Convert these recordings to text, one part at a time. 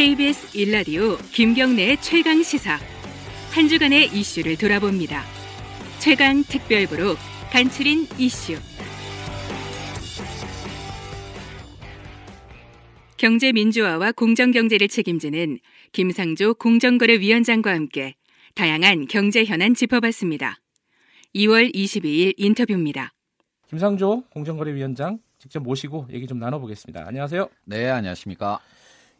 KBS 일라디오 김경래의 최강 시사. 한 주간의 이슈를 돌아봅니다. 최강 특별부록 간추린 이슈. 경제 민주화와 공정 경제를 책임지는 김상조 공정거래위원장과 함께 다양한 경제 현안 짚어봤습니다. 2월 22일 인터뷰입니다. 김상조 공정거래위원장 직접 모시고 얘기 좀 나눠보겠습니다. 안녕하세요. 네, 안녕하십니까.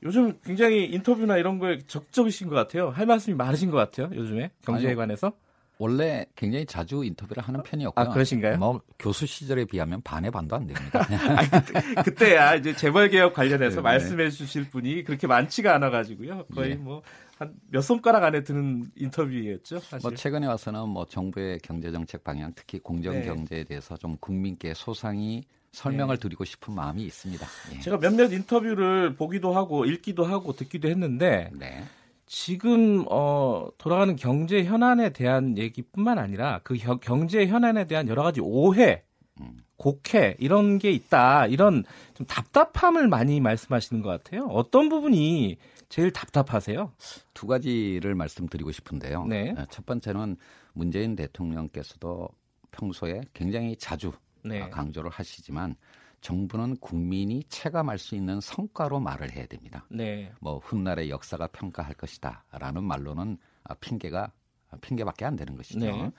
요즘 굉장히 인터뷰나 이런 거에 적적이신 것 같아요. 할 말씀이 많으신 것 같아요. 요즘에 경제에 아니요. 관해서. 원래 굉장히 자주 인터뷰를 하는 편이었고요. 아, 그러신가요? 뭐 교수 시절에 비하면 반의 반도 안 됩니다. 아, 그때야 이제 재벌 개혁 관련해서 네, 말씀해 주실 분이 그렇게 많지가 않아 가지고요. 거의 예. 뭐한몇 손가락 안에 드는 인터뷰였죠. 사실. 뭐 최근에 와서는 뭐 정부의 경제 정책 방향, 특히 공정 네. 경제에 대해서 좀 국민께 소상히 설명을 드리고 싶은 마음이 있습니다. 예. 제가 몇몇 인터뷰를 보기도 하고 읽기도 하고 듣기도 했는데 네. 지금 어 돌아가는 경제 현안에 대한 얘기뿐만 아니라 그 겨- 경제 현안에 대한 여러 가지 오해, 음. 곡해 이런 게 있다. 이런 좀 답답함을 많이 말씀하시는 것 같아요. 어떤 부분이 제일 답답하세요? 두 가지를 말씀드리고 싶은데요. 네. 어, 첫 번째는 문재인 대통령께서도 평소에 굉장히 자주 네. 아, 강조를 하시지만 정부는 국민이 체감할 수 있는 성과로 말을 해야 됩니다. 네. 뭐 훗날의 역사가 평가할 것이다라는 말로는 아, 핑계가 아, 핑계밖에 안 되는 것이죠. 네.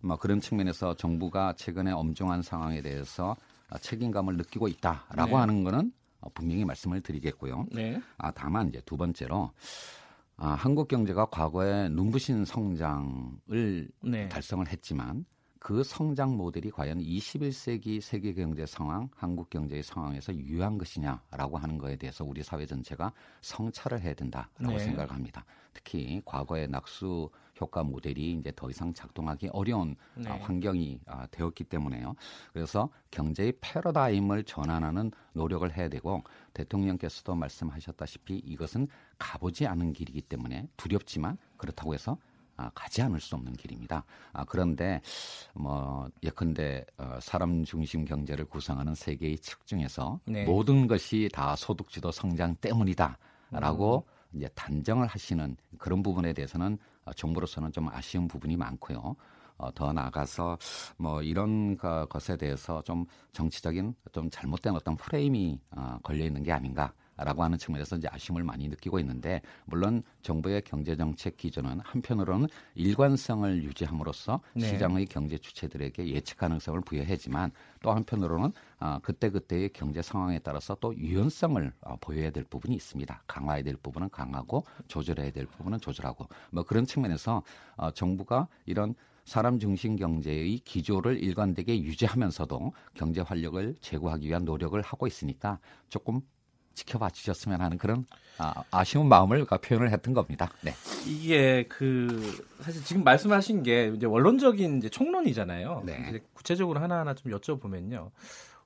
뭐 그런 측면에서 정부가 최근에 엄중한 상황에 대해서 아, 책임감을 느끼고 있다라고 네. 하는 것은 어, 분명히 말씀을 드리겠고요. 네. 아 다만 이제 두 번째로 아, 한국 경제가 과거에 눈부신 성장을 네. 달성을 했지만 그 성장 모델이 과연 21세기 세계 경제 상황, 한국 경제의 상황에서 유효한 것이냐라고 하는 거에 대해서 우리 사회 전체가 성찰을 해야 된다라고 네. 생각을 합니다. 특히 과거의 낙수 효과 모델이 이제 더 이상 작동하기 어려운 네. 아, 환경이 아, 되었기 때문에요. 그래서 경제의 패러다임을 전환하는 노력을 해야 되고 대통령께서도 말씀하셨다시피 이것은 가보지 않은 길이기 때문에 두렵지만 그렇다고 해서 아, 가지 않을 수 없는 길입니다. 아, 그런데 뭐 예컨대 어, 사람 중심 경제를 구성하는 세계의 측 중에서 네. 모든 것이 다 소득주도 성장 때문이다라고 이제 단정을 하시는 그런 부분에 대해서는 어, 정부로서는 좀 아쉬운 부분이 많고요. 어, 더 나아가서 뭐 이런 거- 것에 대해서 좀 정치적인 좀 잘못된 어떤 프레임이 어, 걸려 있는 게 아닌가 라고 하는 측면에서 이제 아쉬움을 많이 느끼고 있는데 물론 정부의 경제 정책 기조는 한편으로는 일관성을 유지함으로써 네. 시장의 경제 주체들에게 예측 가능성을 부여하지만 또 한편으로는 아, 그때 그때의 경제 상황에 따라서 또 유연성을 어, 보여야 될 부분이 있습니다. 강화해야 될 부분은 강하고 조절해야 될 부분은 조절하고 뭐 그런 측면에서 어, 정부가 이런 사람 중심 경제의 기조를 일관되게 유지하면서도 경제 활력을 제고하기 위한 노력을 하고 있으니까 조금 지켜봐 주셨으면 하는 그런 아, 아쉬운 마음을 표현을 했던 겁니다. 네. 이게 그 사실 지금 말씀하신 게 이제 원론적인 이제 총론이잖아요. 네. 구체적으로 하나하나 좀 여쭤보면요.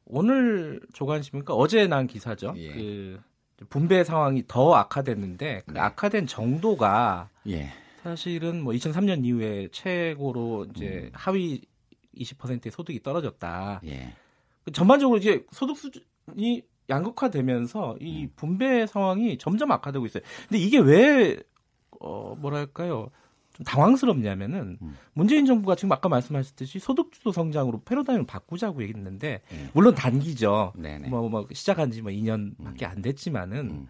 오늘 조간십니까? 어제 난 기사죠. 예. 그 분배 상황이 더 악화됐는데 그 네. 악화된 정도가 예. 사실은 뭐 2003년 이후에 최고로 이제 음. 하위 20%의 소득이 떨어졌다. 예. 그 전반적으로 이제 소득 수준이 양극화되면서 이 음. 분배 상황이 점점 악화되고 있어요. 근데 이게 왜 어, 뭐랄까요? 좀 당황스럽냐면은 음. 문재인 정부가 지금 아까 말씀하셨듯이 소득주도 성장으로 패러다임을 바꾸자고 얘기했는데 예. 물론 단기죠. 네네. 뭐, 뭐 시작한 지 뭐 2년밖에 안 됐지만은 음.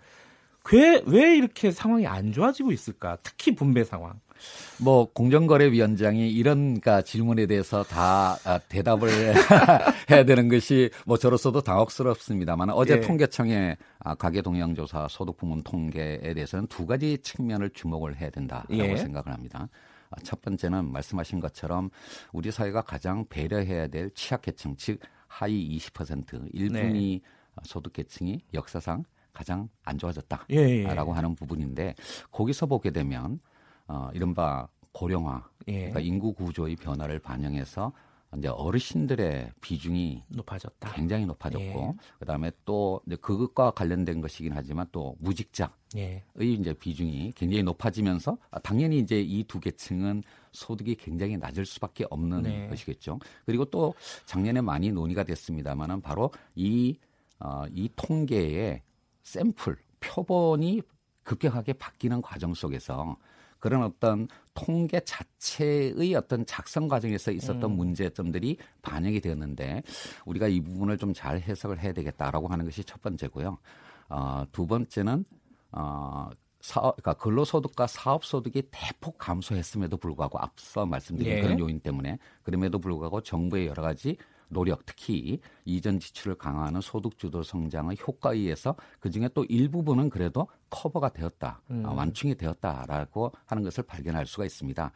왜, 왜 이렇게 상황이 안 좋아지고 있을까? 특히 분배 상황. 뭐 공정거래위원장이 이런 그 질문에 대해서 다 아, 대답을 해야 되는 것이 뭐 저로서도 당혹스럽습니다만 어제 예. 통계청의 아, 가계 동향조사 소득 부문 통계에 대해서는 두 가지 측면을 주목을 해야 된다라고 예. 생각을 합니다. 아, 첫 번째는 말씀하신 것처럼 우리 사회가 가장 배려해야 될 취약계층 즉 하위 20% 일분위 소득계층이 역사상 가장 안 좋아졌다. 예, 예. 라고 하는 부분인데 거기서 보게 되면 어, 이른바 고령화, 예. 그러니까 인구 구조의 변화를 반영해서 이제 어르신들의 비중이 높아졌다. 굉장히 높아졌고 예. 그다음에 또 이제 그것과 관련된 것이긴 하지만 또 무직자의 예. 이제 비중이 굉장히 높아지면서 아, 당연히 이제 이 두 계층은 소득이 굉장히 낮을 수밖에 없는 네. 것이겠죠. 그리고 또 작년에 많이 논의가 됐습니다만은 바로 이, 어, 이 통계의 샘플 표본이 급격하게 바뀌는 과정 속에서 그런 어떤 통계 자체의 어떤 작성 과정에서 있었던 음. 문제점들이 반영이 되었는데 우리가 이 부분을 좀 잘 해석을 해야 되겠다라고 하는 것이 첫 번째고요. 어, 두 번째는 어, 사업, 그러니까 근로소득과 사업소득이 대폭 감소했음에도 불구하고 앞서 말씀드린 예. 그런 요인 때문에 그럼에도 불구하고 정부의 여러 가지 노력, 특히 이전 지출을 강화하는 소득 주도 성장의 효과에 의해서 그 중에 또 일부분은 그래도 커버가 되었다, 음. 어, 완충이 되었다라고 하는 것을 발견할 수가 있습니다.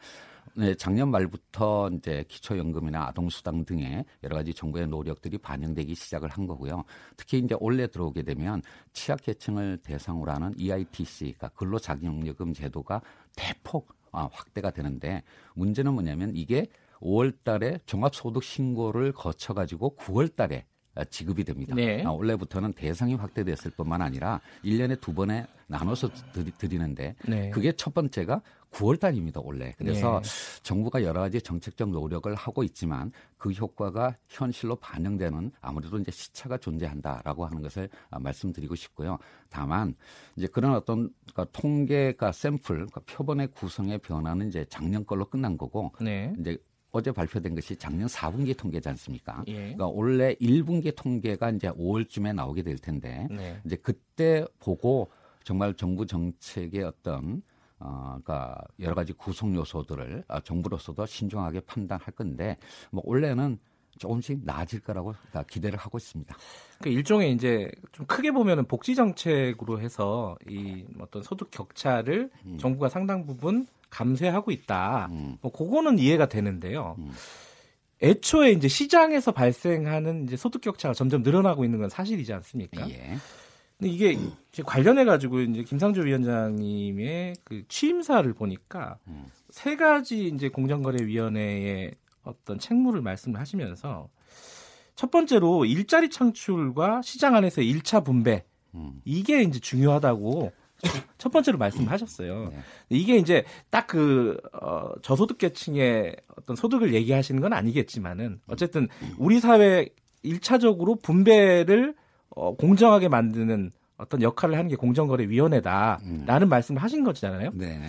네, 작년 말부터 이제 기초연금이나 아동수당 등의 여러 가지 정부의 노력들이 반영되기 시작을 한 거고요. 특히 이제 올해 들어오게 되면 취약계층을 대상으로 하는 EITC, 그러니까 근로자격요금 제도가 대폭 아, 확대가 되는데 문제는 뭐냐면 이게 5월 달에 종합소득 신고를 거쳐 가지고 9월 달에 아, 지급이 됩니다. 네. 아, 원래부터는 대상이 확대됐을 뿐만 아니라 1년에 두 번에 나눠서 드리, 드리 는데 네. 그게 첫 번째가 9월 달입니다, 원래. 그래서 네. 정부가 여러 가지 정책적 노력을 하고 있지만 그 효과가 현실로 반영되는 아무래도 이제 시차가 존재한다라고 하는 것을 아, 말씀드리고 싶고요. 다만 이제 그런 어떤 그러니까 통계가 샘플, 그러니까 표본의 구성의 변화는 이제 작년 걸로 끝난 거고 네. 이제 어제 발표된 것이 작년 4분기 통계지 않습니까? 예. 그러니까 원래 1분기 통계가 이제 5월쯤에 나오게 될 텐데 네. 이제 그때 보고 정말 정부 정책의 어떤 어, 그러니까 여러 가지 구성 요소들을 아, 정부로서도 신중하게 판단할 건데 뭐 원래는 조금씩 나아질 거라고 다 기대를 하고 있습니다. 그 일종의 이제 좀 크게 보면은 복지 정책으로 해서 이 어떤 소득 격차를 정부가 상당 부분 감쇄하고 있다. 음. 뭐 그거는 이해가 되는데요. 음. 애초에 이제 시장에서 발생하는 이제 소득 격차가 점점 늘어나고 있는 건 사실이지 않습니까? 예. 근데 이게 관련해 가지고 이제 김상조 위원장님의 그 취임사를 보니까 음. 세 가지 이제 공정거래위원회의 어떤 책무를 말씀을 하시면서 첫 번째로 일자리 창출과 시장 안에서 의 1차 분배 음. 이게 이제 중요하다고 첫 번째로 말씀을 하셨어요. 네. 이게 이제 딱 그 어, 저소득 계층의 어떤 소득을 얘기하시는 건 아니겠지만은 어쨌든 우리 사회 1차적으로 분배를 어, 공정하게 만드는 어떤 역할을 하는 게 공정거래위원회다라는 말씀을 하신 거잖아요. 네.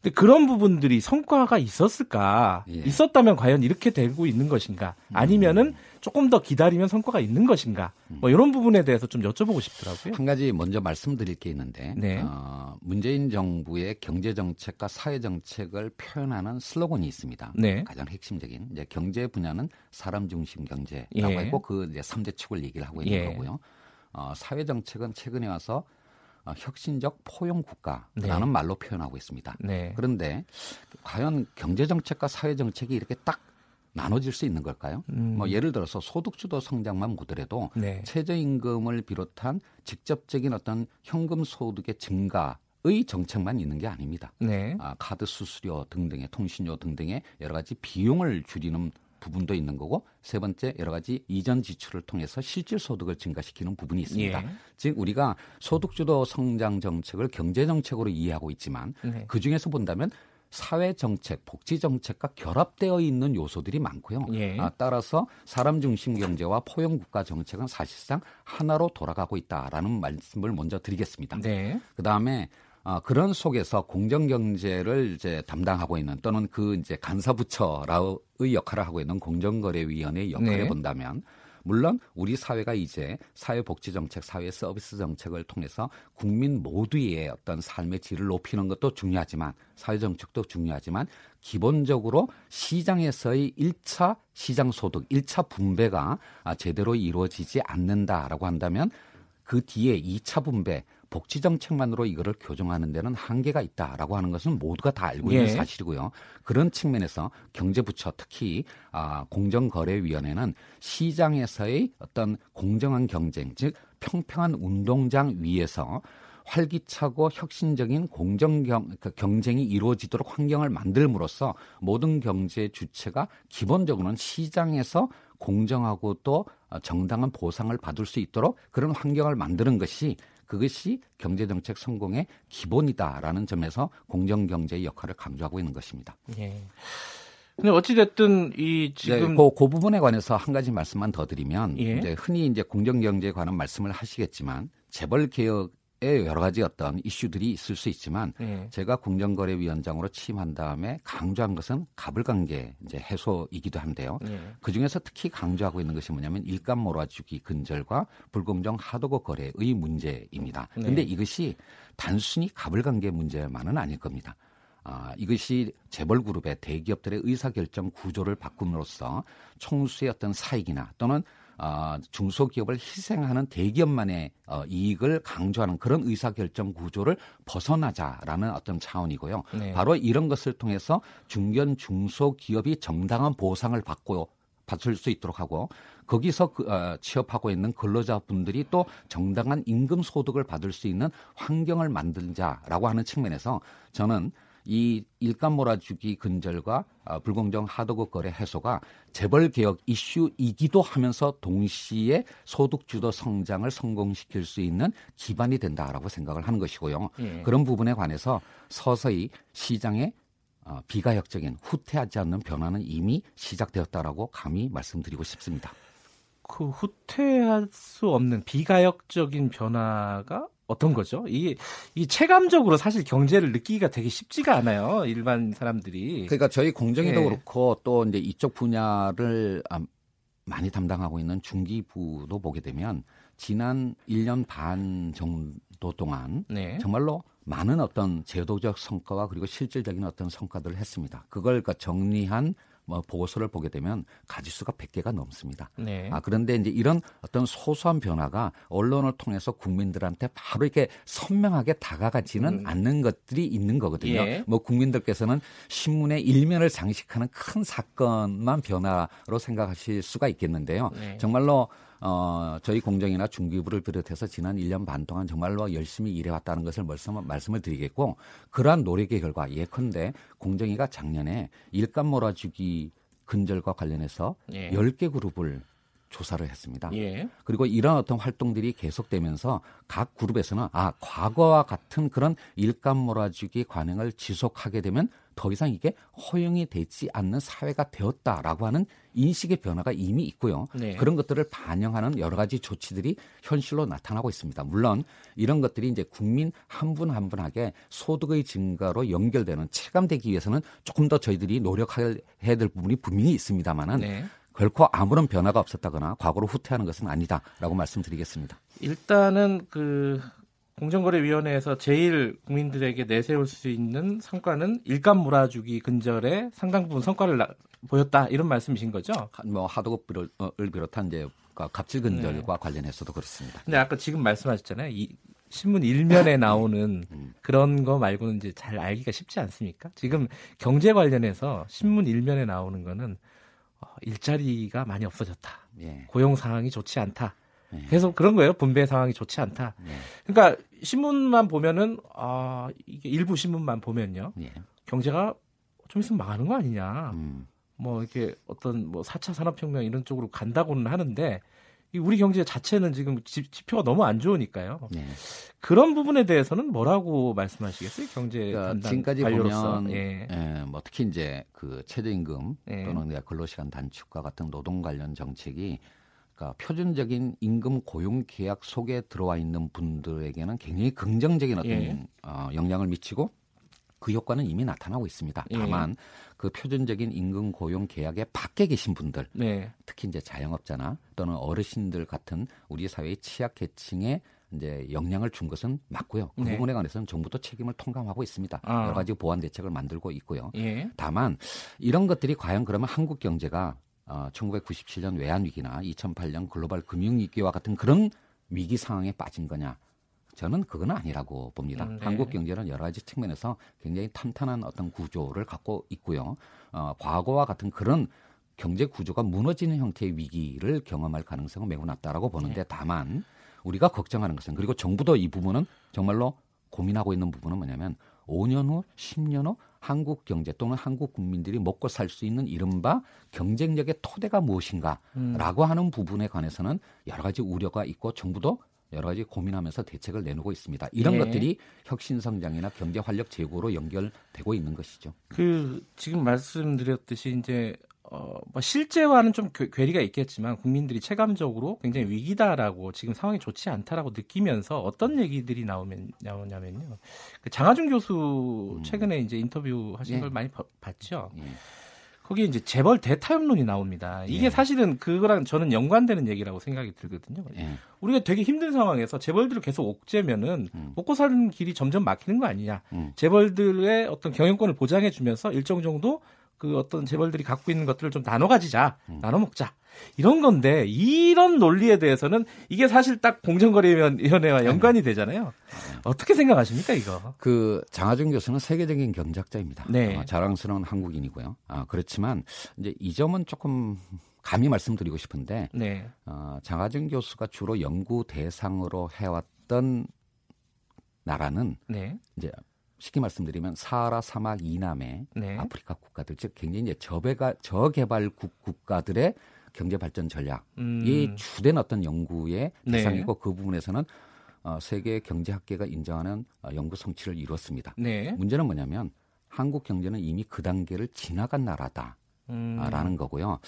근데 그런 부분들이 성과가 있었을까? 예. 있었다면 과연 이렇게 되고 있는 것인가? 아니면은 조금 더 기다리면 성과가 있는 것인가? 뭐 이런 부분에 대해서 좀 여쭤보고 싶더라고요. 한 가지 먼저 말씀드릴 게 있는데 네. 어, 문재인 정부의 경제 정책과 사회 정책을 표현하는 슬로건이 있습니다. 네. 가장 핵심적인 이제 경제 분야는 사람 중심 경제라고 예. 했고 그 이제 3대 축을 얘기를 하고 있는 예. 거고요. 어, 사회 정책은 최근에 와서 어, 혁신적 포용 국가라는 네. 말로 표현하고 있습니다. 네. 그런데 과연 경제 정책과 사회 정책이 이렇게 딱 나눠질 수 있는 걸까요? 음. 뭐 예를 들어서 소득주도 성장만 보더라도 네. 최저임금을 비롯한 직접적인 어떤 현금 소득의 증가 의 정책만 있는 게 아닙니다. 네. 아, 카드 수수료 등등의 통신료 등등의 여러 가지 비용을 줄이는 부분도 있는 거고 세 번째 여러 가지 이전 지출을 통해서 실질 소득을 증가시키는 부분이 있습니다. 예. 즉 우리가 소득주도 성장 정책을 경제 정책으로 이해하고 있지만 네. 그 중에서 본다면 사회 정책, 복지 정책과 결합되어 있는 요소들이 많고요. 예. 아, 따라서 사람 중심 경제와 포용 국가 정책은 사실상 하나로 돌아가고 있다라는 말씀을 먼저 드리겠습니다. 네. 그 다음에 어, 그런 속에서 공정 경제를 이제 담당하고 있는 또는 그 이제 간사부처의 역할을 하고 있는 공정거래위원회의 역할을 네. 본다면 물론 우리 사회가 이제 사회복지 정책, 사회 서비스 정책을 통해서 국민 모두의 어떤 삶의 질을 높이는 것도 중요하지만 사회 정책도 중요하지만 기본적으로 시장에서의 1차 시장 소득, 1차 분배가 아, 제대로 이루어지지 않는다라고 한다면 그 뒤에 2차 분배, 복지 정책만으로 이거를 교정하는 데는 한계가 있다라고 하는 것은 모두가 다 알고 있는 예. 사실이고요. 그런 측면에서 경제부처 특히 아, 공정거래위원회는 시장에서의 어떤 공정한 경쟁, 즉 평평한 운동장 위에서 활기차고 혁신적인 공정 경, 그 경쟁이 이루어지도록 환경을 만들므로써 모든 경제 주체가 기본적으로는 시장에서 공정하고 또 어, 정당한 보상을 받을 수 있도록 그런 환경을 만드는 것이 그것이 경제정책 성공의 기본이다라는 점에서 공정경제의 역할을 강조하고 있는 것입니다. 예. 근데 어찌됐든 이 지금 네, 그, 그 부분에 관해서 한 가지 말씀만 더 드리면 예. 이제 흔히 이제 공정경제에 관한 말씀을 하시겠지만 재벌 개혁의 여러 가지 어떤 이슈들이 있을 수 있지만 예. 제가 공정거래위원장으로 취임한 다음에 강조한 것은 가불관계 이제 해소이기도 한데요. 예. 그 중에서 특히 강조하고 있는 것이 뭐냐면 일감 몰아주기 근절과 불공정 하도급 거래의 문제입니다. 네. 그런데 이것이 단순히 가불관계 문제만은 아닐 겁니다. 아, 이것이 재벌 그룹의 대기업들의 의사결정 구조를 바꿈으로써 총수의 어떤 사익이나 또는 어, 중소기업을 희생하는 대기업만의 어, 이익을 강조하는 그런 의사결정 구조를 벗어나자라는 어떤 차원이고요. 네. 바로 이런 것을 통해서 중견 중소기업이 정당한 보상을 받고 받을 수 있도록 하고 거기서 그, 어, 취업하고 있는 근로자분들이 또 정당한 임금 소득을 받을 수 있는 환경을 만들자라고 하는 측면에서 저는 이 일감 몰아주기 근절과 어, 불공정 하도급 거래 해소가 재벌 개혁 이슈이기도 하면서 동시에 소득 주도 성장을 성공시킬 수 있는 기반이 된다라고 생각을 하는 것이고요. 예. 그런 부분에 관해서 서서히 시장에 어, 비가역적인 후퇴하지 않는 변화는 이미 시작되었다라고 감히 말씀드리고 싶습니다. 그 후퇴할 수 없는 비가역적인 변화가 어떤 거죠? 이, 이 체감적으로 사실 경제를 느끼기가 되게 쉽지가 않아요. 일반 사람들이. 그러니까 저희 공정위도 예. 그렇고 또 이제 이쪽 분야를 아, 많이 담당하고 있는 중기부도 보게 되면 지난 1년 반 정도 동안 네. 정말로 많은 어떤 제도적 성과와 그리고 실질적인 어떤 성과들을 했습니다. 그걸 그러니까 정리한 뭐 보고서를 보게 되면 가지수가 100개가 넘습니다. 네. 아, 그런데 이제 이런 어떤 소소한 변화가 언론을 통해서 국민들한테 바로 이렇게 선명하게 다가가지는 음. 않는 것들이 있는 거거든요. 예. 뭐 국민들께서는 신문의 일면을 장식하는 큰 사건만 변화로 생각하실 수가 있겠는데요. 네. 정말로 어, 저희 공정이나 중기부를 비롯해서 지난 1년 반 동안 정말로 열심히 일해왔다는 것을 말씀, 말씀을 드리겠고 그러한 노력의 결과 예컨대 공정위가 작년에 일감 몰아주기 근절과 관련해서 예. 10개 그룹을 조사를 했습니다. 예. 그리고 이런 어떤 활동들이 계속되면서 각 그룹에서는 아 과거와 같은 그런 일감 몰아주기 관행을 지속하게 되면 더 이상 이게 허용이 되지 않는 사회가 되었다라고 하는 인식의 변화가 이미 있고요. 네. 그런 것들을 반영하는 여러 가지 조치들이 현실로 나타나고 있습니다. 물론 이런 것들이 이제 국민 한 분 한 분에게 소득의 증가로 연결되는 체감되기 위해서는 조금 더 저희들이 노력해야 될 부분이 분명히 있습니다만은 네. 결코 아무런 변화가 없었다거나 과거로 후퇴하는 것은 아니다라고 말씀드리겠습니다. 일단은 그 공정거래위원회에서 제일 국민들에게 내세울 수 있는 성과는 일감 몰아주기 근절에 상당 부분 성과를 나- 보였다 이런 말씀이신 거죠? 뭐 하도급을 비롯한 이제 갑질 근절과 관련해서도 그렇습니다. 근데 아까 지금 말씀하셨잖아요. 이 신문 일면에 나오는 그런 거 말고는 이제 잘 알기가 쉽지 않습니까? 지금 경제 관련해서 신문 일면에 나오는 거는 어, 일자리가 많이 없어졌다. 예. 고용 상황이 좋지 않다. 예. 계속 그런 거예요. 분배 상황이 좋지 않다. 예. 그러니까 신문만 보면은 아 이게 일부 신문만 보면요. 예. 경제가 좀 있으면 망하는 거 아니냐. 음. 뭐 이렇게 어떤 뭐 4차 산업혁명 이런 쪽으로 간다고는 하는데 이 우리 경제 자체는 지금 지, 지표가 너무 안 좋으니까요. 예. 그런 부분에 대해서는 뭐라고 말씀하시겠어요? 경제 그러니까 담당 지금까지 관료로서. 보면 예. 예, 뭐 특히 이제 그 최저임금 예. 또는 근로시간 단축과 같은 노동 관련 정책이 그러니까 표준적인 임금 고용 계약 속에 들어와 있는 분들에게는 굉장히 긍정적인 어떤 예. 어, 영향을 미치고 그 효과는 이미 나타나고 있습니다. 예. 다만 그 표준적인 임금 고용 계약에 밖에 계신 분들 네. 특히 이제 자영업자나 또는 어르신들 같은 우리 사회의 취약 계층에 이제 영향을 준 것은 맞고요. 그 네. 부분에 관해서는 정부도 책임을 통감하고 있습니다. 아. 여러 가지 보완 대책을 만들고 있고요. 예. 다만 이런 것들이 과연 그러면 한국 경제가 어, 1997년 외환 위기나 2008년 글로벌 금융 위기와 같은 그런 위기 상황에 빠진 거냐? 저는 그건 아니라고 봅니다. 음, 네. 한국 경제는 여러 가지 측면에서 굉장히 탄탄한 어떤 구조를 갖고 있고요. 어, 과거와 같은 그런 경제 구조가 무너지는 형태의 위기를 경험할 가능성은 매우 낮다라고 보는데 네. 다만 우리가 걱정하는 것은 그리고 정부도 이 부분은 정말로 고민하고 있는 부분은 뭐냐면 5년 후, 10년 후 한국 경제 또는 한국 국민들이 먹고 살 수 있는 이른바 경쟁력의 토대가 무엇인가라고 하는 부분에 관해서는 여러 가지 우려가 있고 정부도 여러 가지 고민하면서 대책을 내놓고 있습니다. 이런 예. 것들이 혁신 성장이나 경제 활력 제고로 연결되고 있는 것이죠. 그 지금 말씀드렸듯이 이제 어, 뭐 실제와는 좀 괴- 괴리가 있겠지만 국민들이 체감적으로 굉장히 위기다라고 지금 상황이 좋지 않다라고 느끼면서 어떤 얘기들이 나오면 나오냐면요. 그 장하준 교수 최근에 이제 인터뷰 하신 예. 걸 많이 봐- 봤죠. 예. 거기에 이제 재벌 대타협론이 나옵니다. 이게 예. 사실은 그거랑 저는 연관되는 얘기라고 생각이 들거든요. 예. 우리가 되게 힘든 상황에서 재벌들을 계속 옥죄면은 음. 먹고 사는 길이 점점 막히는 거 아니냐. 음. 재벌들의 어떤 경영권을 보장해 주면서 일정 정도 그 어떤 재벌들이 갖고 있는 것들을 좀 나눠 가지자. 음. 나눠 먹자. 이런 건데 이런 논리에 대해서는 이게 사실 딱 공정거래위원회와 연관이 되잖아요. 어떻게 생각하십니까 이거? 그 장하준 교수는 세계적인 경제학자입니다. 네. 어, 자랑스러운 한국인이고요. 아, 그렇지만 이제 이 점은 조금 감히 말씀드리고 싶은데 네. 어, 장하준 교수가 주로 연구 대상으로 해왔던 나라는 네. 이제 쉽게 말씀드리면 사하라 사막 이남의 네. 아프리카 국가들 즉 굉장히 이제 저배가 저개발국 국가들의 경제 발전 전략이 음, 주된 어떤 연구의 네. 대상이고 그 부분에서는 어, 세계 경제학계가 인정하는 어, 연구 성취를 이뤘습니다. 네. 문제는 뭐냐면 한국 경제는 이미 그 단계를 지나간 나라다. 음, 라는 거고요.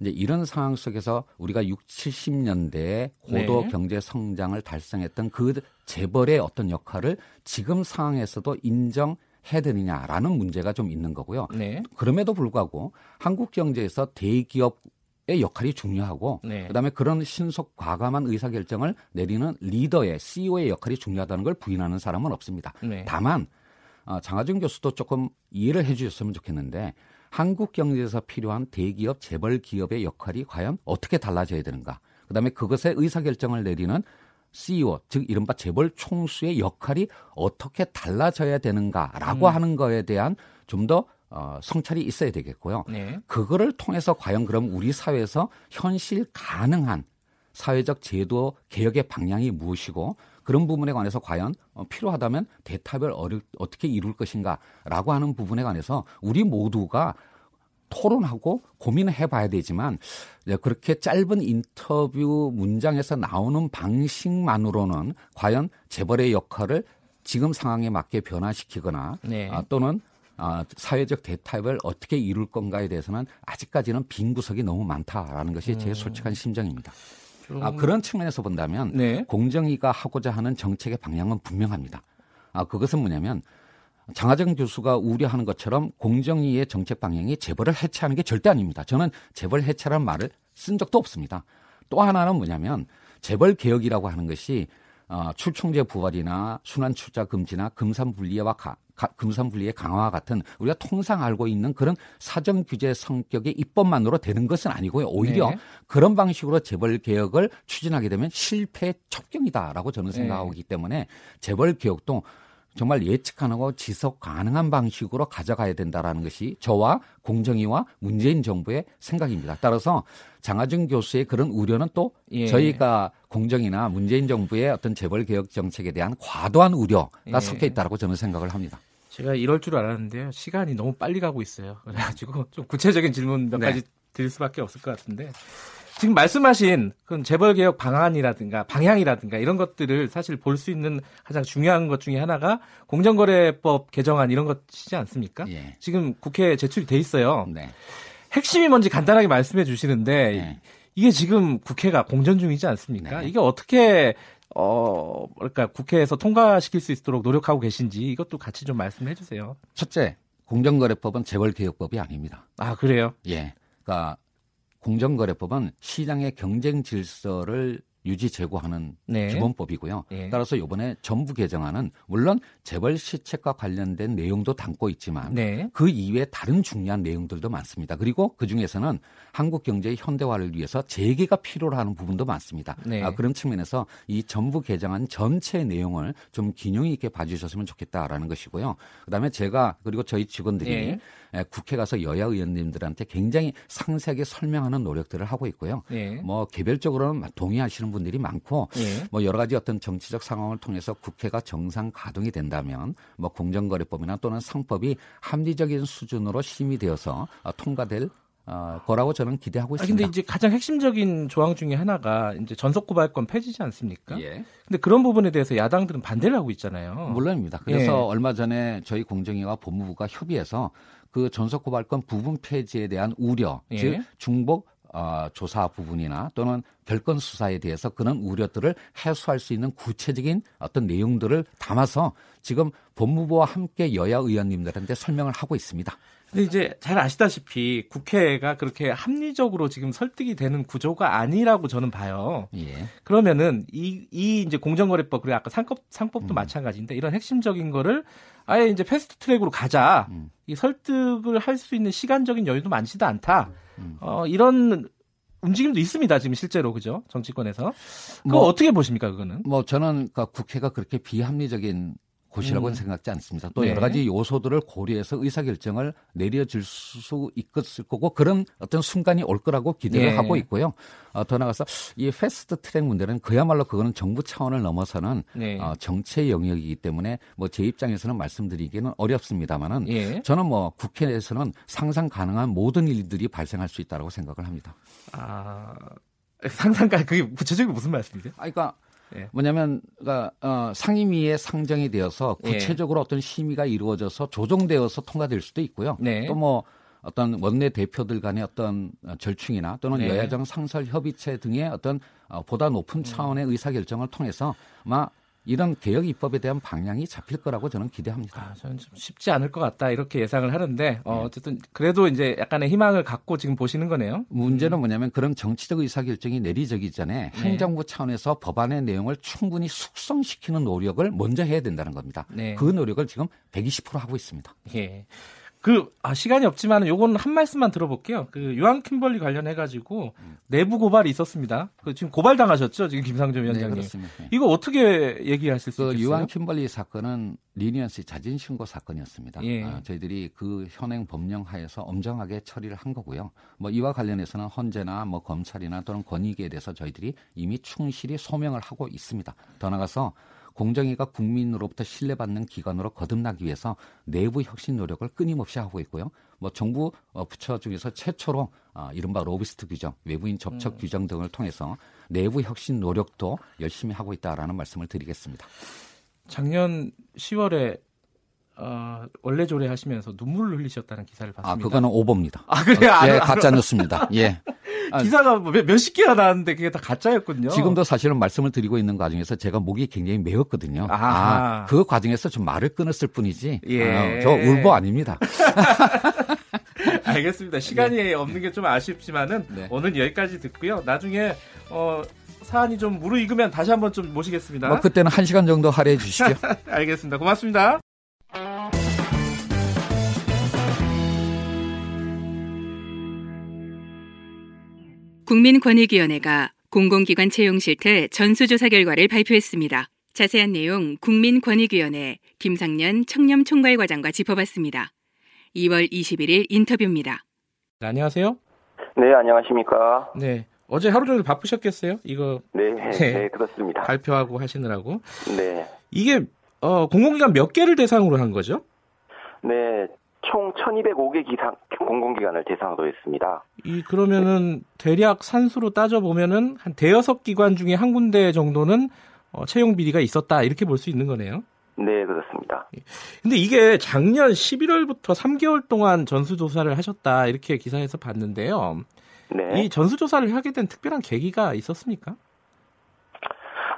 이제 이런 상황 속에서 우리가 6, 70년대에 고도 네. 경제 성장을 달성했던 그 재벌의 어떤 역할을 지금 상황에서도 인정해야 되느냐라는 문제가 좀 있는 거고요. 네. 그럼에도 불구하고 한국 경제에서 대기업 의 역할이 중요하고 네. 그다음에 그런 신속 과감한 의사 결정을 내리는 리더의 CEO의 역할이 중요하다는 걸 부인하는 사람은 없습니다. 네. 다만 어, 장하준 교수도 조금 이해를 해 주셨으면 좋겠는데 한국 경제에서 필요한 대기업 재벌 기업의 역할이 과연 어떻게 달라져야 되는가? 그다음에 그것의 의사 결정을 내리는 CEO 즉 이른바 재벌 총수의 역할이 어떻게 달라져야 되는가라고 음. 하는 거에 대한 좀더 어, 성찰이 있어야 되겠고요. 네. 그거를 통해서 과연 그럼 우리 사회에서 현실 가능한 사회적 제도 개혁의 방향이 무엇이고 그런 부분에 관해서 과연 어, 필요하다면 대탑을 어려, 어떻게 이룰 것인가라고 하는 부분에 관해서 우리 모두가 토론하고 고민을 해봐야 되지만 그렇게 짧은 인터뷰 문장에서 나오는 방식만으로는 과연 재벌의 역할을 지금 상황에 맞게 변화시키거나 네. 아, 또는 아, 사회적 대타협을 어떻게 이룰 건가에 대해서는 아직까지는 빈 구석이 너무 많다라는 것이 제 솔직한 심정입니다. 좀- 아, 그런 측면에서 본다면 네. 공정위가 하고자 하는 정책의 방향은 분명합니다. 아, 그것은 뭐냐면 장하정 교수가 우려하는 것처럼 공정위의 정책 방향이 재벌을 해체하는 게 절대 아닙니다. 저는 재벌 해체라는 말을 쓴 적도 없습니다. 또 하나는 뭐냐면 재벌 개혁이라고 하는 것이 어, 출총제 부활이나 순환 출자 금지나 금산 분리와 가, 가- 금산 분리의 강화와 같은 우리가 통상 알고 있는 그런 사정 규제 성격의 입법만으로 되는 것은 아니고요. 오히려 네. 그런 방식으로 재벌 개혁을 추진하게 되면 실패 촉경이다라고 저는 네. 생각하고 있기 때문에 재벌 개혁도 정말 예측 가능하고 지속 가능한 방식으로 가져가야 된다라는 것이 저와 공정위와 문재인 정부의 생각입니다. 따라서 장하준 교수의 그런 우려는 또 예. 저희가 공정이나 문재인 정부의 어떤 재벌 개혁 정책에 대한 과도한 우려가 예. 섞여 있다라고 저는 생각을 합니다. 제가 이럴 줄 알았는데요. 시간이 너무 빨리 가고 있어요. 그래가지고 좀 구체적인 질문 몇 네. 가지 드릴 수밖에 없을 것 같은데 지금 말씀하신 그 재벌 개혁 방안이라든가 방향이라든가 이런 것들을 사실 볼 수 있는 가장 중요한 것 중에 하나가 공정거래법 개정안 이런 것이지 않습니까? 예. 지금 국회에 제출이 돼 있어요. 네. 핵심이 뭔지 간단하게 말씀해 주시는데 네. 이게 지금 국회가 공전 중이지 않습니까? 네. 이게 어떻게 어 뭐랄까 국회에서 통과시킬 수 있도록 노력하고 계신지 이것도 같이 좀 말씀해 주세요. 첫째, 공정거래법은 재벌 개혁법이 아닙니다. 아 그래요? 예. 그러니까 공정거래법은 시장의 경쟁 질서를 유지 제고하는 네. 기본법이고요. 예. 따라서 이번에 전부 개정안은 물론 재벌 시책과 관련된 내용도 담고 있지만 네. 그 이외에 다른 중요한 내용들도 많습니다. 그리고 그 중에서는 한국 경제의 현대화를 위해서 재개가 필요로 하는 부분도 많습니다. 네. 아, 그런 측면에서 이 전부 개정안 전체 내용을 좀 균형 있게 봐주셨으면 좋겠다라는 것이고요. 그다음에 제가 그리고 저희 직원들이 예. 에, 국회 가서 여야 의원님들한테 굉장히 상세하게 설명하는 노력들을 하고 있고요. 예. 뭐 개별적으로는 동의하시는 분들이 많고 예. 뭐 여러 가지 어떤 정치적 상황을 통해서 국회가 정상 가동이 된다면 뭐 공정거래법이나 또는 상법이 합리적인 수준으로 심의되어서 어, 통과될 어, 거라고 저는 기대하고 아, 있습니다. 근데 이제 가장 핵심적인 조항 중에 하나가 이제 전속 고발권 폐지지 않습니까? 예. 근데 그런 부분에 대해서 야당들은 반대를 하고 있잖아요. 물론입니다. 그래서 예. 얼마 전에 저희 공정위와 법무부가 협의해서 그 전속 고발권 부분 폐지에 대한 우려, 예. 즉 중복 어, 조사 부분이나 또는 별건 수사에 대해서 그런 우려들을 해소할 수 있는 구체적인 어떤 내용들을 담아서 지금 법무부와 함께 여야 의원님들한테 설명을 하고 있습니다. 근데 이제 잘 아시다시피 국회가 그렇게 합리적으로 지금 설득이 되는 구조가 아니라고 저는 봐요. 예. 그러면은 이, 이 이제 공정거래법 그리고 아까 상법 상법도 음. 마찬가지인데 이런 핵심적인 거를 아예 이제 패스트 트랙으로 가자. 음. 이 설득을 할 수 있는 시간적인 여유도 많지도 않다. 음. 어, 이런 움직임도 있습니다. 지금 실제로 그죠? 정치권에서. 그거 뭐- 어떻게 보십니까? 그거는? 뭐 저는 그 국회가 그렇게 비합리적인 곳이라고는 음. 생각지 않습니다. 또 네. 여러 가지 요소들을 고려해서 의사결정을 내려줄 수 있을 거고 그런 어떤 순간이 올 거라고 기대를 예. 하고 있고요. 어, 더 나가서 이 패스트 트랙 문제는 그야말로 그거는 정부 차원을 넘어서는 네. 어, 정치의 영역이기 때문에 뭐 제 입장에서는 말씀드리기는 어렵습니다만은 예. 저는 뭐 국회에서는 상상 가능한 모든 일들이 발생할 수 있다고 생각을 합니다. 아, 상상가 그게 구체적으로 무슨 말씀이세요? 아, 그러니까 예. 뭐냐면 그러니까 어, 상임위에 상정이 되어서 예. 구체적으로 어떤 심의가 이루어져서 조정되어서 통과될 수도 있고요. 네. 또뭐 어떤 원내 대표들 간의 어떤 어, 절충이나 또는 네. 여야정 상설 협의체 등의 어떤 어, 보다 높은 차원의 의사 결정을 통해서 아마 이런 개혁 입법에 대한 방향이 잡힐 거라고 저는 기대합니다. 아, 저는 좀 쉽지 않을 것 같다 이렇게 예상을 하는데 어, 네. 어쨌든 그래도 이제 약간의 희망을 갖고 지금 보시는 거네요. 문제는 뭐냐면 그런 정치적 의사결정이 내려지기 전에 네. 행정부 차원에서 법안의 내용을 충분히 숙성시키는 노력을 먼저 해야 된다는 겁니다. 네. 그 노력을 지금 120% 하고 있습니다. 예. 그 아, 시간이 없지만 요거는 한 말씀만 들어볼게요. 그 유한 킴벌리 관련해 가지고 내부 고발이 있었습니다. 그 지금 고발 당하셨죠? 지금 김상조 위원장님. 그렇습니다. 네. 이거 어떻게 얘기하실 수 그 있겠어요? 유한 킴벌리 사건은 leniency 자진 신고 사건이었습니다. 예. 아, 저희들이 그 현행 법령 하에서 엄정하게 처리를 한 거고요. 뭐 이와 관련해서는 헌재나 뭐 검찰이나 또는 권익위에 대해서 저희들이 이미 충실히 소명을 하고 있습니다. 더 나가서 공정위가 국민으로부터 신뢰받는 기관으로 거듭나기 위해서 내부 혁신 노력을 끊임없이 하고 있고요. 뭐 정부 어, 부처 중에서 최초로 어, 이른바 로비스트 규정, 외부인 접촉 음. 규정 등을 통해서 내부 혁신 노력도 열심히 하고 있다라는 말씀을 드리겠습니다. 작년 10월에 어, 원래 조례 하시면서 눈물을 흘리셨다는 기사를 봤습니다. 아, 그거는 오보입니다. 아, 그래? 아, 예, 아, 가짜 뉴스입니다. 예. 아, 기사가 뭐 몇, 몇십 개가 나왔는데 그게 다 가짜였군요. 지금도 사실은 말씀을 드리고 있는 과정에서 제가 목이 굉장히 메었거든요. 아하. 아, 그 과정에서 좀 말을 끊었을 뿐이지. 예. 어, 저 울보 아닙니다. 알겠습니다. 시간이 없는 게 좀 아쉽지만은 네. 오늘 여기까지 듣고요. 나중에 어, 사안이 좀 무르익으면 다시 한번 좀 모시겠습니다. 뭐 그때는 한 시간 정도 할애해 주시죠. 알겠습니다. 고맙습니다. 국민권익위원회가 공공기관 채용 실태 전수조사 결과를 발표했습니다. 자세한 내용 국민권익위원회 김상년 청렴 총괄과장과 짚어봤습니다. 2월 21일 인터뷰입니다. 네, 안녕하세요. 네, 안녕하십니까. 네. 어제 하루 종일 바쁘셨겠어요? 이거 네, 네. 네, 그렇습니다. 발표하고 하시느라고. 네. 이게 어, 공공기관 몇 개를 대상으로 한 거죠? 네, 총 1205개 기상, 공공기관을 대상으로 했습니다. 이 그러면은 대략 산수로 따져 보면은 한 대여섯 기관 중에 한 군데 정도는 어, 채용 비리가 있었다 이렇게 볼 수 있는 거네요. 네, 그렇습니다. 근데 이게 작년 11월부터 3개월 동안 전수조사를 하셨다 이렇게 기사에서 봤는데요. 네. 이 전수조사를 하게 된 특별한 계기가 있었습니까?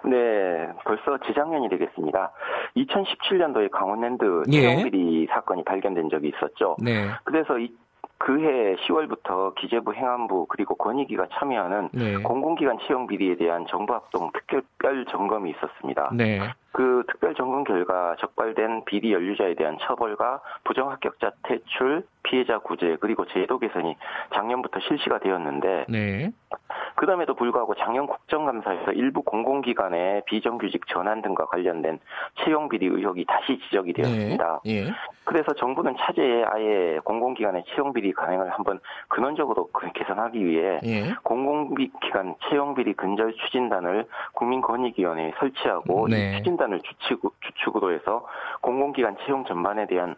네, 벌써 재작년이 되겠습니다. 2017년도에 강원랜드 예. 채용비리 사건이 발견된 적이 있었죠. 네. 그래서 이, 그해 10월부터 기재부 행안부 그리고 권익위가 참여하는 네. 공공기관 채용 비리에 대한 정부합동 특별 점검이 있었습니다. 네. 그 특별 점검 결과 적발된 비리 연루자에 대한 처벌과 부정 합격자 퇴출, 피해자 구제 그리고 제도 개선이 작년부터 실시가 되었는데 네. 그럼에도 불구하고 작년 국정감사에서 일부 공공기관의 비정규직 전환 등과 관련된 채용 비리 의혹이 다시 지적이 되었습니다. 네. 예. 그래서 정부는 차제에 아예 공공기관의 채용 비리 관행을 한번 근원적으로 그- 개선하기 위해 예. 공공기관 채용 비리 근절 추진단을 국민권익위원회에 설치하고 네. 이 추진단 을 주축, 주축으로 해서 공공기관 채용 전반에 대한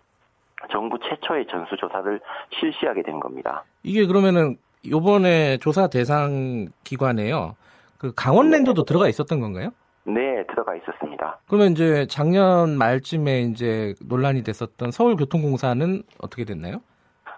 정부 최초의 전수조사를 실시하게 된 겁니다. 이게 그러면은 요번에 조사 대상 기관에요. 그 강원랜드도 들어가 있었던 건가요? 네, 들어가 있었습니다. 그러면 이제 작년 말쯤에 이제 논란이 됐었던 서울교통공사는 어떻게 됐나요?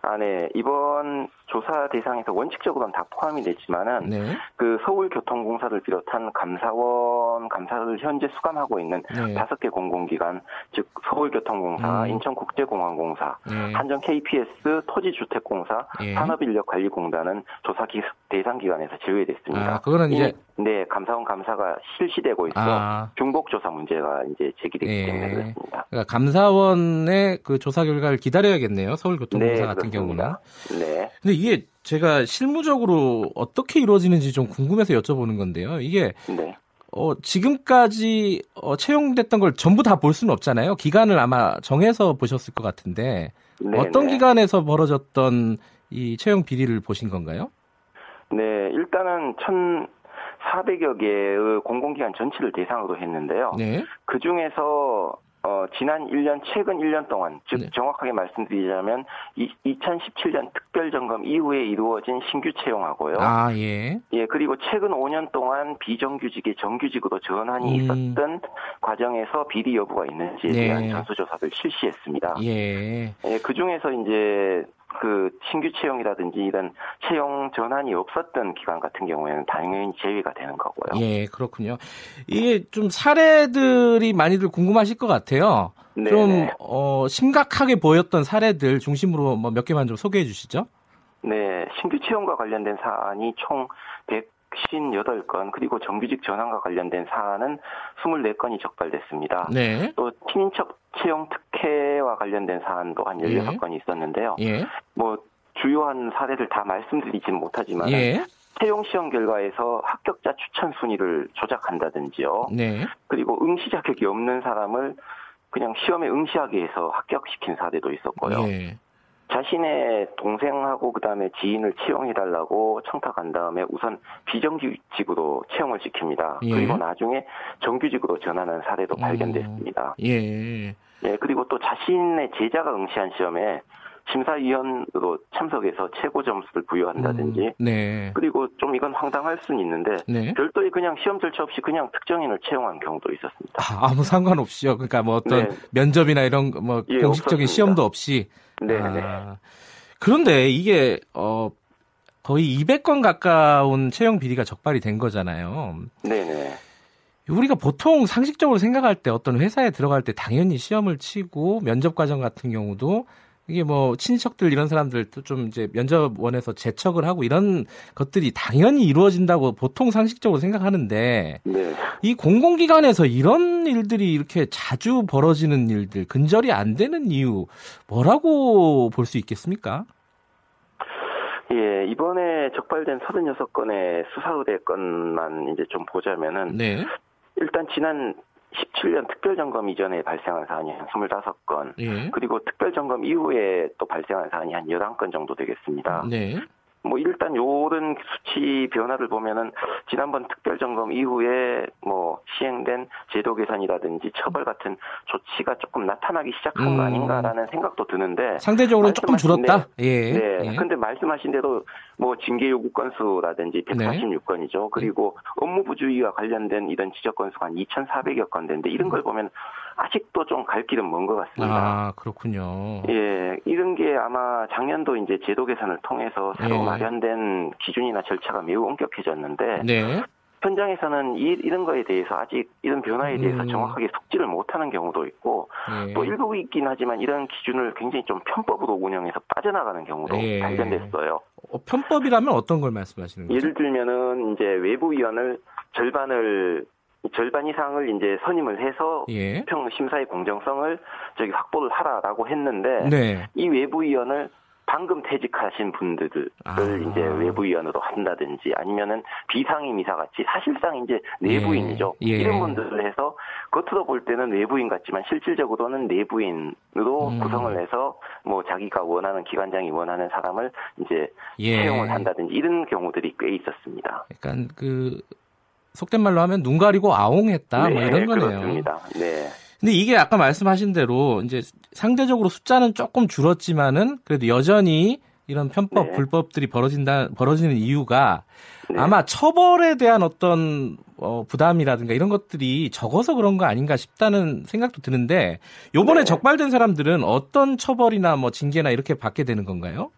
아, 네. 이번 조사 대상에서 원칙적으로는 다 포함이 됐지만은 네. 그 서울교통공사를 비롯한 감사원 감사를 현재 수감하고 있는 네. 다섯 개 공공기관, 즉 서울교통공사, 음. 인천국제공항공사, 네. 한전 KPS, 토지주택공사, 예. 산업인력관리공단은 조사 기, 대상 기관에서 제외됐습니다. 아, 그거는 이제 네, 감사원 감사가 실시되고 있어 아. 중복 조사 문제가 이제 제기됐기 예. 때문에 그렇습니다. 그러니까 감사원의 그 조사 결과를 기다려야겠네요. 서울교통공사 네, 같은 경우는. 그렇습니다. 네. 근데 이게 제가 실무적으로 어떻게 이루어지는지 좀 궁금해서 여쭤보는 건데요. 이게 네. 어, 지금까지 어, 채용됐던 걸 전부 다 볼 수는 없잖아요. 기간을 아마 정해서 보셨을 것 같은데 네, 어떤 네. 기간에서 벌어졌던 이 채용 비리를 보신 건가요? 네, 일단은 1,400여 개의 공공기관 전체를 대상으로 했는데요. 네. 그 중에서 어, 지난 1년, 최근 1년 동안, 즉, 네. 정확하게 말씀드리자면, 이, 2017년 특별점검 이후에 이루어진 신규 채용하고요. 아, 예. 예, 그리고 최근 5년 동안 비정규직의 정규직으로 전환이 음. 있었던 과정에서 비리 여부가 있는지에 네. 대한 전수조사를 실시했습니다. 예. 예, 그 중에서 이제 그 신규 채용이라든지 이런 채용 전환이 없었던 기관 같은 경우에는 당연히 제외가 되는 거고요. 예, 그렇군요. 이게 좀 사례들이 많이들 궁금하실 것 같아요. 네, 좀, 네. 어, 심각하게 보였던 사례들 중심으로 뭐 몇 개만 좀 소개해 주시죠. 네, 신규 채용과 관련된 사안이 총 158건, 그리고 정규직 전환과 관련된 사안은 24건이 적발됐습니다. 네. 또 친인척 채용 특혜와 관련된 사안도 한 16건이 있었는데요. 예. 뭐 주요한 사례를 다 말씀드리진 못하지만 예. 채용 시험 결과에서 합격자 추천 순위를 조작한다든지요. 네. 그리고 응시 자격이 없는 사람을 그냥 시험에 응시하게 해서 합격시킨 사례도 있었고요. 예. 자신의 동생하고 그다음에 지인을 채용해달라고 청탁한 다음에 우선 비정규직으로 채용을 시킵니다. 예. 그리고 나중에 정규직으로 전환한 사례도 어. 발견됐습니다. 예. 예, 그리고 또 자신의 제자가 응시한 시험에 심사위원으로 참석해서 최고 점수를 부여한다든지 음, 네. 그리고 좀 이건 황당할 수는 있는데 네. 별도의 그냥 시험 절차 없이 그냥 특정인을 채용한 경우도 있었습니다. 아, 아무 상관없이요. 그러니까 뭐 어떤 네. 면접이나 이런 거뭐 예, 공식적인 없었습니다. 시험도 없이. 네, 아, 네. 그런데 이게 어 거의 200건 가까운 채용 비리가 적발이 된 거잖아요. 네, 네. 우리가 보통 상식적으로 생각할 때 어떤 회사에 들어갈 때 당연히 시험을 치고 면접 과정 같은 경우도 이게 뭐 친척들 이런 사람들도 좀 이제 면접원에서 재척을 하고 이런 것들이 당연히 이루어진다고 보통 상식적으로 생각하는데 네. 이 공공기관에서 이런 일들이 이렇게 자주 벌어지는 일들, 근절이 안 되는 이유, 뭐라고 볼 수 있겠습니까? 예, 이번에 적발된 36건의 수사 의뢰 건만 이제 좀 보자면은 네. 일단 지난 17년 특별점검 이전에 발생한 사안이 한 25건, 예. 그리고 특별점검 이후에 또 발생한 사안이 한 11건 정도 되겠습니다. 네. 뭐 일단 요런 수치 변화를 보면은 지난번 특별 점검 이후에 뭐 시행된 제도 개선이라든지 처벌 같은 조치가 조금 나타나기 시작한 음. 거 아닌가라는 생각도 드는데 상대적으로 조금 줄었다? 예. 네. 예. 근데 말씀하신 대로 뭐 징계 요구 건수라든지 네. 146건이죠. 그리고 업무 부주의와 관련된 이런 지적 건수가 한 2,400여 건 되는데 이런 걸 보면 아직도 좀 갈 길은 먼 것 같습니다. 아, 그렇군요. 예, 이런 게 아마 작년도 이제 제도 개선을 통해서 새로 예. 마련된 기준이나 절차가 매우 엄격해졌는데 네. 현장에서는 이, 이런 거에 대해서 아직 이런 변화에 대해서 음. 정확하게 속지를 못하는 경우도 있고 예. 또 일부 있긴 하지만 이런 기준을 굉장히 좀 편법으로 운영해서 빠져나가는 경우도 예. 발견됐어요. 어, 편법이라면 어떤 걸 말씀하시는 거죠? 예를 들면은 이제 외부 위원을 절반을 절반 이상을 이제 선임을 해서 예. 평 심사의 공정성을 저기 확보를 하라라고 했는데 네. 이 외부위원을 방금 퇴직하신 분들을 아. 이제 외부위원으로 한다든지 아니면은 비상임이사 같이 사실상 이제 내부인이죠. 예. 이런 분들을 해서 겉으로 볼 때는 외부인 같지만 실질적으로는 내부인으로 음. 구성을 해서 뭐 자기가 원하는 기관장이 원하는 사람을 이제 예. 채용을 한다든지 이런 경우들이 꽤 있었습니다. 약간 그 속된 말로 하면 눈 가리고 아웅했다 뭐 네, 이런 거네요. 그렇습니다. 네. 근데 이게 아까 말씀하신 대로 이제 상대적으로 숫자는 조금 줄었지만은 그래도 여전히 이런 편법, 네. 불법들이 벌어진다, 벌어지는 이유가 네. 아마 처벌에 대한 어떤 어, 부담이라든가 이런 것들이 적어서 그런 거 아닌가 싶다는 생각도 드는데 요번에 네. 적발된 사람들은 어떤 처벌이나 뭐 징계나 이렇게 받게 되는 건가요?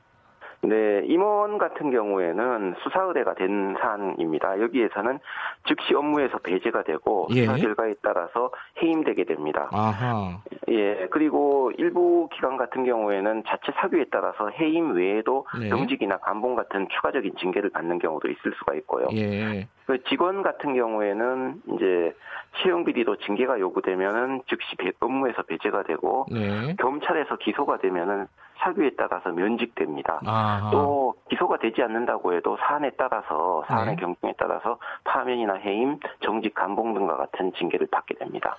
네, 임원 같은 경우에는 수사 의뢰가 된 사안입니다. 여기에서는 즉시 업무에서 배제가 되고 예. 수사 결과에 따라서 해임되게 됩니다. 아하. 예, 그리고 일부 기관 같은 경우에는 자체 사규에 따라서 해임 외에도 네. 정직이나 감봉 같은 추가적인 징계를 받는 경우도 있을 수가 있고요. 예. 그 직원 같은 경우에는 이제 채용 비리도 징계가 요구되면은 즉시 배- 업무에서 배제가 되고 네. 경찰에서 기소가 되면은 사규에 따라서 면직됩니다. 아하. 또 기소가 되지 않는다고 해도 사안에 따라서 사안의 네. 경중에 따라서 파면이나 해임, 정직 감봉 등과 같은 징계를 받게 됩니다.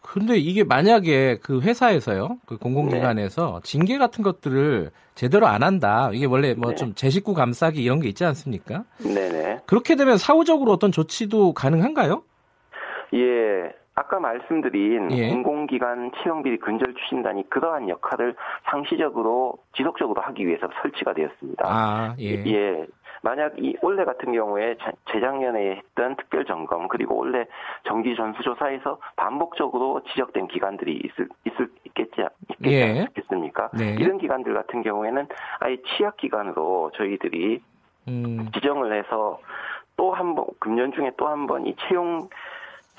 근데 이게 만약에 그 회사에서요, 그 공공기관에서 징계 같은 것들을 제대로 안 한다. 이게 원래 뭐 네. 좀제 식구 감싸기 이런 게 있지 않습니까? 네네. 그렇게 되면 사후적으로 어떤 조치도 가능한가요? 예. 아까 말씀드린 예. 공공기관 채용비리 근절 추진단이 그러한 역할을 상시적으로 지속적으로 하기 위해서 설치가 되었습니다. 아, 예. 예. 만약 이 올해 같은 경우에 자- 재작년에 했던 특별 점검 그리고 올해 정기 전수조사에서 반복적으로 지적된 기관들이 있을 있을 있겠지 있겠지 예. 않겠습니까? 네. 이런 기관들 같은 경우에는 아예 취약 기관으로 저희들이 음, 지정을 해서 또 한 번 금년 중에 또 한 번 이 채용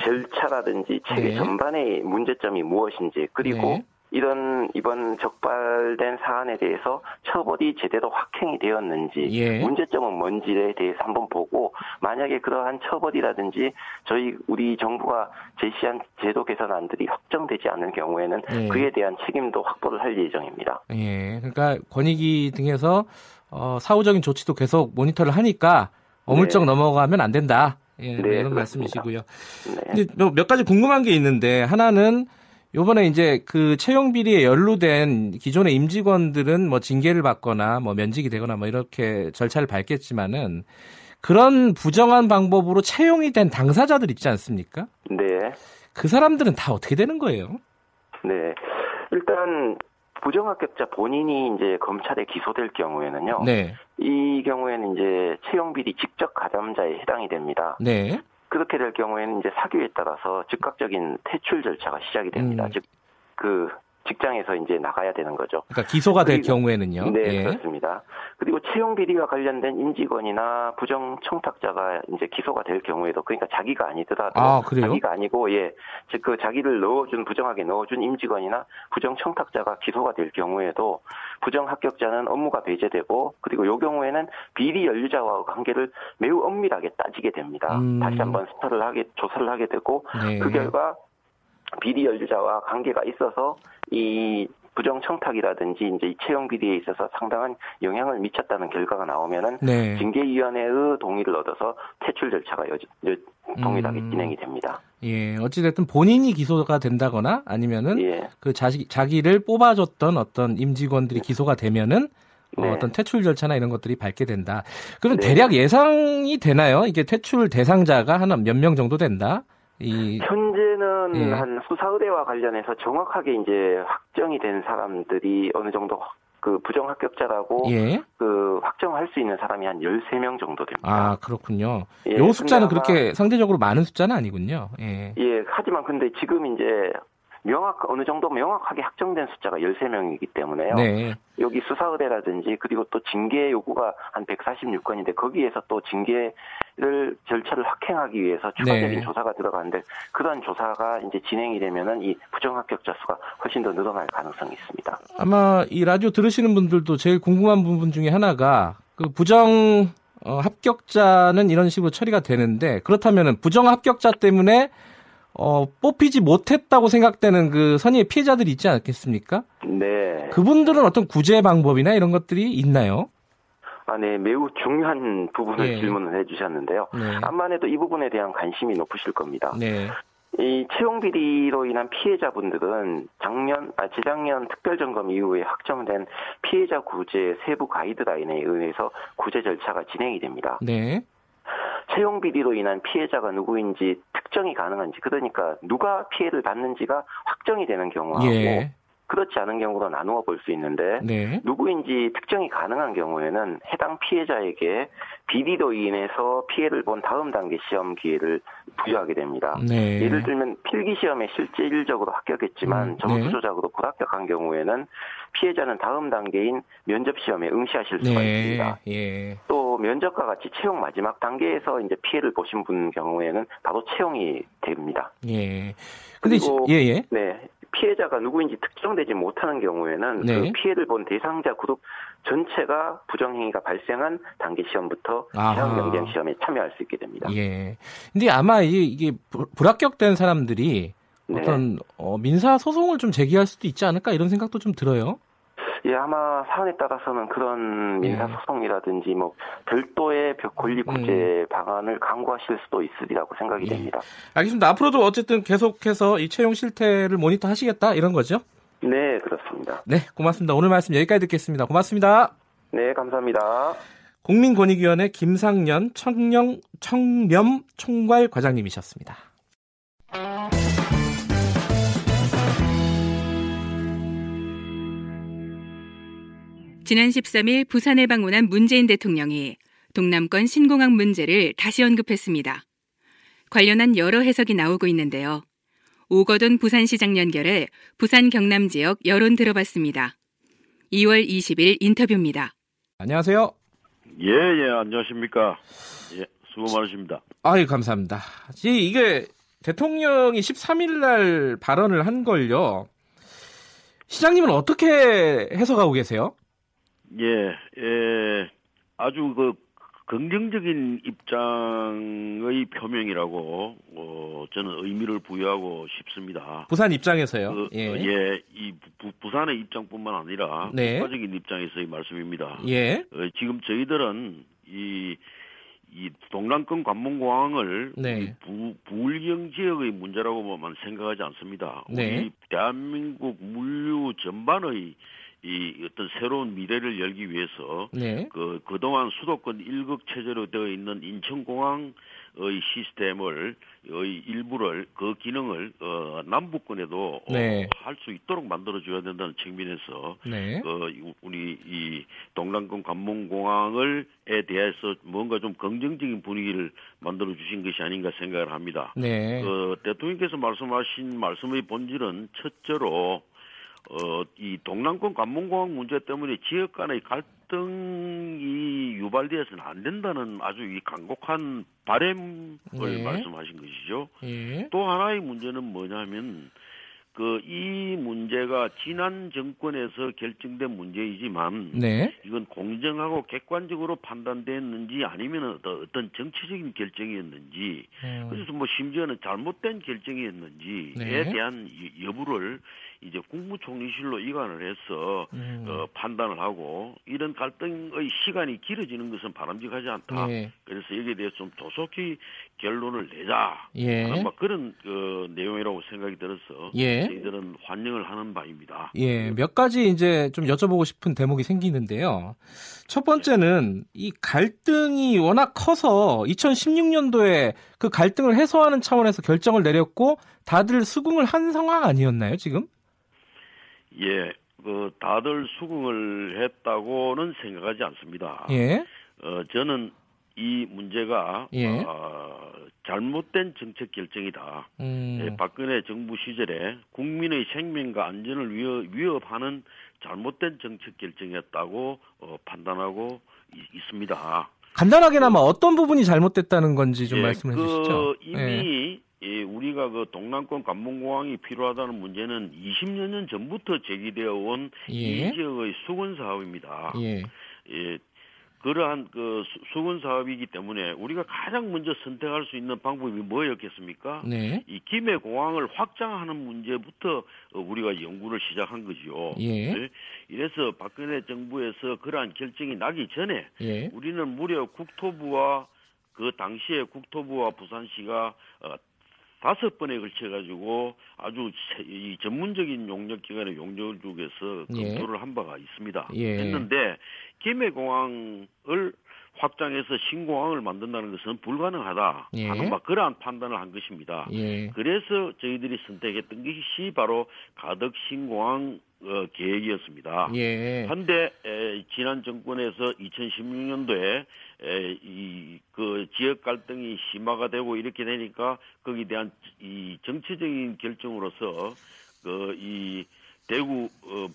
절차라든지 체계 네. 전반의 문제점이 무엇인지 그리고 네. 이런 이번 적발된 사안에 대해서 처벌이 제대로 확행이 되었는지 예. 문제점은 뭔지에 대해서 한번 보고 만약에 그러한 처벌이라든지 저희 우리 정부가 제시한 제도 개선안들이 확정되지 않을 경우에는 예. 그에 대한 책임도 확보를 할 예정입니다. 예. 그러니까 권익위 등에서 어, 사후적인 조치도 계속 모니터를 하니까 어물쩍 네. 넘어가면 안 된다. 예, 네, 이런 그렇습니다. 말씀이시고요. 네. 근데 뭐몇 가지 궁금한 게 있는데 하나는 요번에 이제 그 채용 비리에 연루된 기존의 임직원들은 뭐 징계를 받거나 뭐 면직이 되거나 뭐 이렇게 절차를 밟겠지만은 그런 부정한 방법으로 채용이 된 당사자들 있지 않습니까? 네. 그 사람들은 다 어떻게 되는 거예요? 네. 일단 부정합격자 본인이 이제 검찰에 기소될 경우에는요. 네. 이 경우에는 이제 채용 비리 직접 가담자에 해당이 됩니다. 네. 그렇게 될 경우에는 이제 사규에 따라서 즉각적인 퇴출 절차가 시작이 됩니다. 음. 즉그 직장에서 이제 나가야 되는 거죠. 그러니까 기소가 될 그리고- 경우에는요. 네, 예. 그렇습니다. 그리고 채용 비리와 관련된 임직원이나 부정 청탁자가 이제 기소가 될 경우에도 그러니까 자기가 아니더라도 아, 그래요? 자기가 아니고 예, 즉 그 자기를 넣어준 부정하게 넣어준 임직원이나 부정 청탁자가 기소가 될 경우에도 부정 합격자는 업무가 배제되고 그리고 요 경우에는 비리 연루자와 관계를 매우 엄밀하게 따지게 됩니다. 음. 다시 한번 스터를 하게 조사를 하게 되고 네. 그 결과 비리 연루자와 관계가 있어서 이 부정 청탁이라든지 이제 이 채용 비리에 있어서 상당한 영향을 미쳤다는 결과가 나오면은 네. 징계위원회의 동의를 얻어서 퇴출 절차가 여, 여, 동일하게 음. 진행이 됩니다. 예. 어찌됐든 본인이 기소가 된다거나 아니면은 예. 그 자기, 자기를 뽑아줬던 어떤 임직원들이 기소가 되면은 네. 어, 떤 퇴출 절차나 이런 것들이 밟게 된다. 그럼 네. 대략 예상이 되나요? 이게 퇴출 대상자가 한 몇 명 정도 된다? 이, 현재는 예. 한 수사 의뢰와 관련해서 정확하게 이제 확정이 된 사람들이 어느 정도 그 부정 합격자라고 예. 그 확정할 수 있는 사람이 한 13명 정도 됩니다. 아, 그렇군요. 예, 요 숫자는 그렇게 상대적으로 많은 숫자는 아니군요. 예. 예, 하지만 근데 지금 이제 명확 어느 정도 명확하게 확정된 숫자가 13명이기 때문에요. 네. 여기 수사 의뢰라든지 그리고 또 징계 요구가 한 146건인데 거기에서 또 징계 를 절차를 확행하기 위해서 추가적인 네. 조사가 들어가는데 그런 조사가 이제 진행이 되면은 이 부정 합격자 수가 훨씬 더 늘어날 가능성이 있습니다. 아마 이 라디오 들으시는 분들도 제일 궁금한 부분 중에 하나가 그 부정 어, 합격자는 이런 식으로 처리가 되는데 그렇다면은 부정 합격자 때문에 어, 뽑히지 못했다고 생각되는 그 선의의 피해자들이 있지 않겠습니까? 네. 그분들은 어떤 구제 방법이나 이런 것들이 있나요? 아, 네. 매우 중요한 부분을 예. 질문을 해주셨는데요. 네. 암만 해도 이 부분에 대한 관심이 높으실 겁니다. 네. 이 채용 비리로 인한 피해자분들은 작년, 아, 재작년 특별점검 이후에 확정된 피해자 구제 세부 가이드라인에 의해서 구제 절차가 진행이 됩니다. 네. 채용 비리로 인한 피해자가 누구인지 특정이 가능한지 그러니까 누가 피해를 받는지가 확정이 되는 경우하고 예. 그렇지 않은 경우로 나누어 볼 수 있는데 네. 누구인지 특정이 가능한 경우에는 해당 피해자에게 비리로 인해서 피해를 본 다음 단계 시험 기회를 부여하게 됩니다. 네. 예를 들면 필기 시험에 실질적으로 합격했지만 음, 점수 네. 조작으로 불합격한 경우에는 피해자는 다음 단계인 면접 시험에 응시하실 수가 네. 있습니다. 예. 또 면접과 같이 채용 마지막 단계에서 이제 피해를 보신 분 경우에는 바로 채용이 됩니다. 예. 근데 그리고- 예, 예. 네. 피해자가 누구인지 특정되지 못하는 경우에는 네. 그 피해를 본 대상자 그룹 전체가 부정행위가 발생한 단계 시험부터. 시험 경쟁 시험에 참여할 수 있게 됩니다. 예. 근데 아마 이게, 불- 불합격된 사람들이 네. 어떤 어, 민사 소송을 좀 제기할 수도 있지 않을까 이런 생각도 좀 들어요. 예, 아마 사안에 따라서는 그런 민사 예. 소송이라든지 뭐 별도의 벽 권리 구제 방안을 강구하실 수도 있으리라고 생각이 음. 예. 됩니다. 알겠습니다. 앞으로도 어쨌든 계속해서 이 채용 실태를 모니터 하시겠다 이런 거죠? 네, 그렇습니다. 네, 고맙습니다. 오늘 말씀 여기까지 듣겠습니다. 고맙습니다. 네, 감사합니다. 국민권익위원회 김상년 청령 청렴 총괄 과장님이셨습니다. 지난 13일 부산을 방문한 문재인 대통령이 동남권 신공항 문제를 다시 언급했습니다. 관련한 여러 해석이 나오고 있는데요. 오거돈 부산시장 연결해 부산 경남 지역 여론 들어봤습니다. 2월 20일 인터뷰입니다. 안녕하세요. 예, 예, 안녕하십니까. 예, 수고 많으십니다. 아유, 감사합니다. 이- 이게 대통령이 13일 날 발언을 한 걸요. 시장님은 어떻게 해석하고 계세요? 예, 예, 아주 그 긍정적인 입장의 표명이라고, 어, 저는 의미를 부여하고 싶습니다. 부산 입장에서요. 그, 예. 예, 이 부, 부산의 입장뿐만 아니라 네. 국가적인 입장에서의 말씀입니다. 예. 어, 지금 저희들은 이, 이 동남권 관문공항을 네. 부, 부울경 지역의 문제라고만 생각하지 않습니다. 네. 우리 대한민국 물류 전반의 이 어떤 새로운 미래를 열기 위해서 네. 그 그동안 수도권 일극 체제로 되어 있는 인천공항의 시스템을 의 일부를 그 기능을 어, 남북권에도 네. 할수 있도록 만들어 줘야 된다는 측면에서 네. 어, 이- 우리 이 동남권 관문공항을 에 대해서 뭔가 좀 긍정적인 분위기를 만들어 주신 것이 아닌가 생각을 합니다. 네. 그 대통령께서 말씀하신 말씀의 본질은 첫째로 어, 이 동남권 관문공항 문제 때문에 지역 간의 갈등이 유발되어서는 안 된다는 아주 이 간곡한 바램을 네. 말씀하신 것이죠. 예. 또 하나의 문제는 뭐냐면 그 이 문제가 지난 정권에서 결정된 문제이지만 네. 이건 공정하고 객관적으로 판단됐는지 아니면 어떤, 정치적인 결정이었는지 음, 그래서 뭐 심지어는 잘못된 결정이었는지에 네. 대한 이- 여부를 이제 국무총리실로 이관을 해서 음, 어, 판단을 하고 이런 갈등의 시간이 길어지는 것은 바람직하지 않다. 예. 그래서 여기에 대해서 좀 조속히 결론을 내자. 예. 아마 그런 그 내용이라고 생각이 들어서 예. 저희들은 환영을 하는 바입니다. 예, 몇 가지 이제 좀 여쭤보고 싶은 대목이 생기는데요. 첫 번째는 이 갈등이 워낙 커서 2016년도에 그 갈등을 해소하는 차원에서 결정을 내렸고 다들 수긍을 한 상황 아니었나요, 지금? 예, 그 다들 수긍을 했다고는 생각하지 않습니다. 예. 어, 저는 이 문제가 예. 어, 잘못된 정책 결정이다. 음, 예, 박근혜 정부 시절에 국민의 생명과 안전을 위협, 위협하는 잘못된 정책 결정이었다고 어, 판단하고 이- 있습니다. 간단하게나마 어 떤 부분이 잘못됐다는 건지 좀 예, 말씀해 그 주시죠. 예. 이미 예, 우리가 그 동남권 관문공항이 필요하다는 문제는 20여 년 전부터 제기되어 온 예. 이 지역의 수건 사업입니다. 예. 예, 그러한 그 수- 수건 사업이기 때문에 우리가 가장 먼저 선택할 수 있는 방법이 뭐였겠습니까? 네. 이 김해 공항을 확장하는 문제부터 어, 우리가 연구를 시작한 거지요. 예. 이래서 박근혜 정부에서 그러한 결정이 나기 전에 예. 우리는 무려 국토부와 그 당시에 국토부와 부산시가 어, 다섯 번에 걸쳐 가지고 아주 세- 이 전문적인 용역 기관의 용역을 주고서 예. 검토를 한 바가 있습니다. 예. 했는데 김해 공항을 확장해서 신공항을 만든다는 것은 불가능하다 예. 하는 막 그러한 판단을 한 것입니다. 예. 그래서 저희들이 선택했던 것이 바로 가덕 신공항 어, 계획이었습니다. 예. 한데 에, 지난 정권에서 2016년도에 이그 지역 갈등이 심화가 되고 이렇게 되니까 거기에 대한 이 정치적인 결정으로서 그이 대구 어,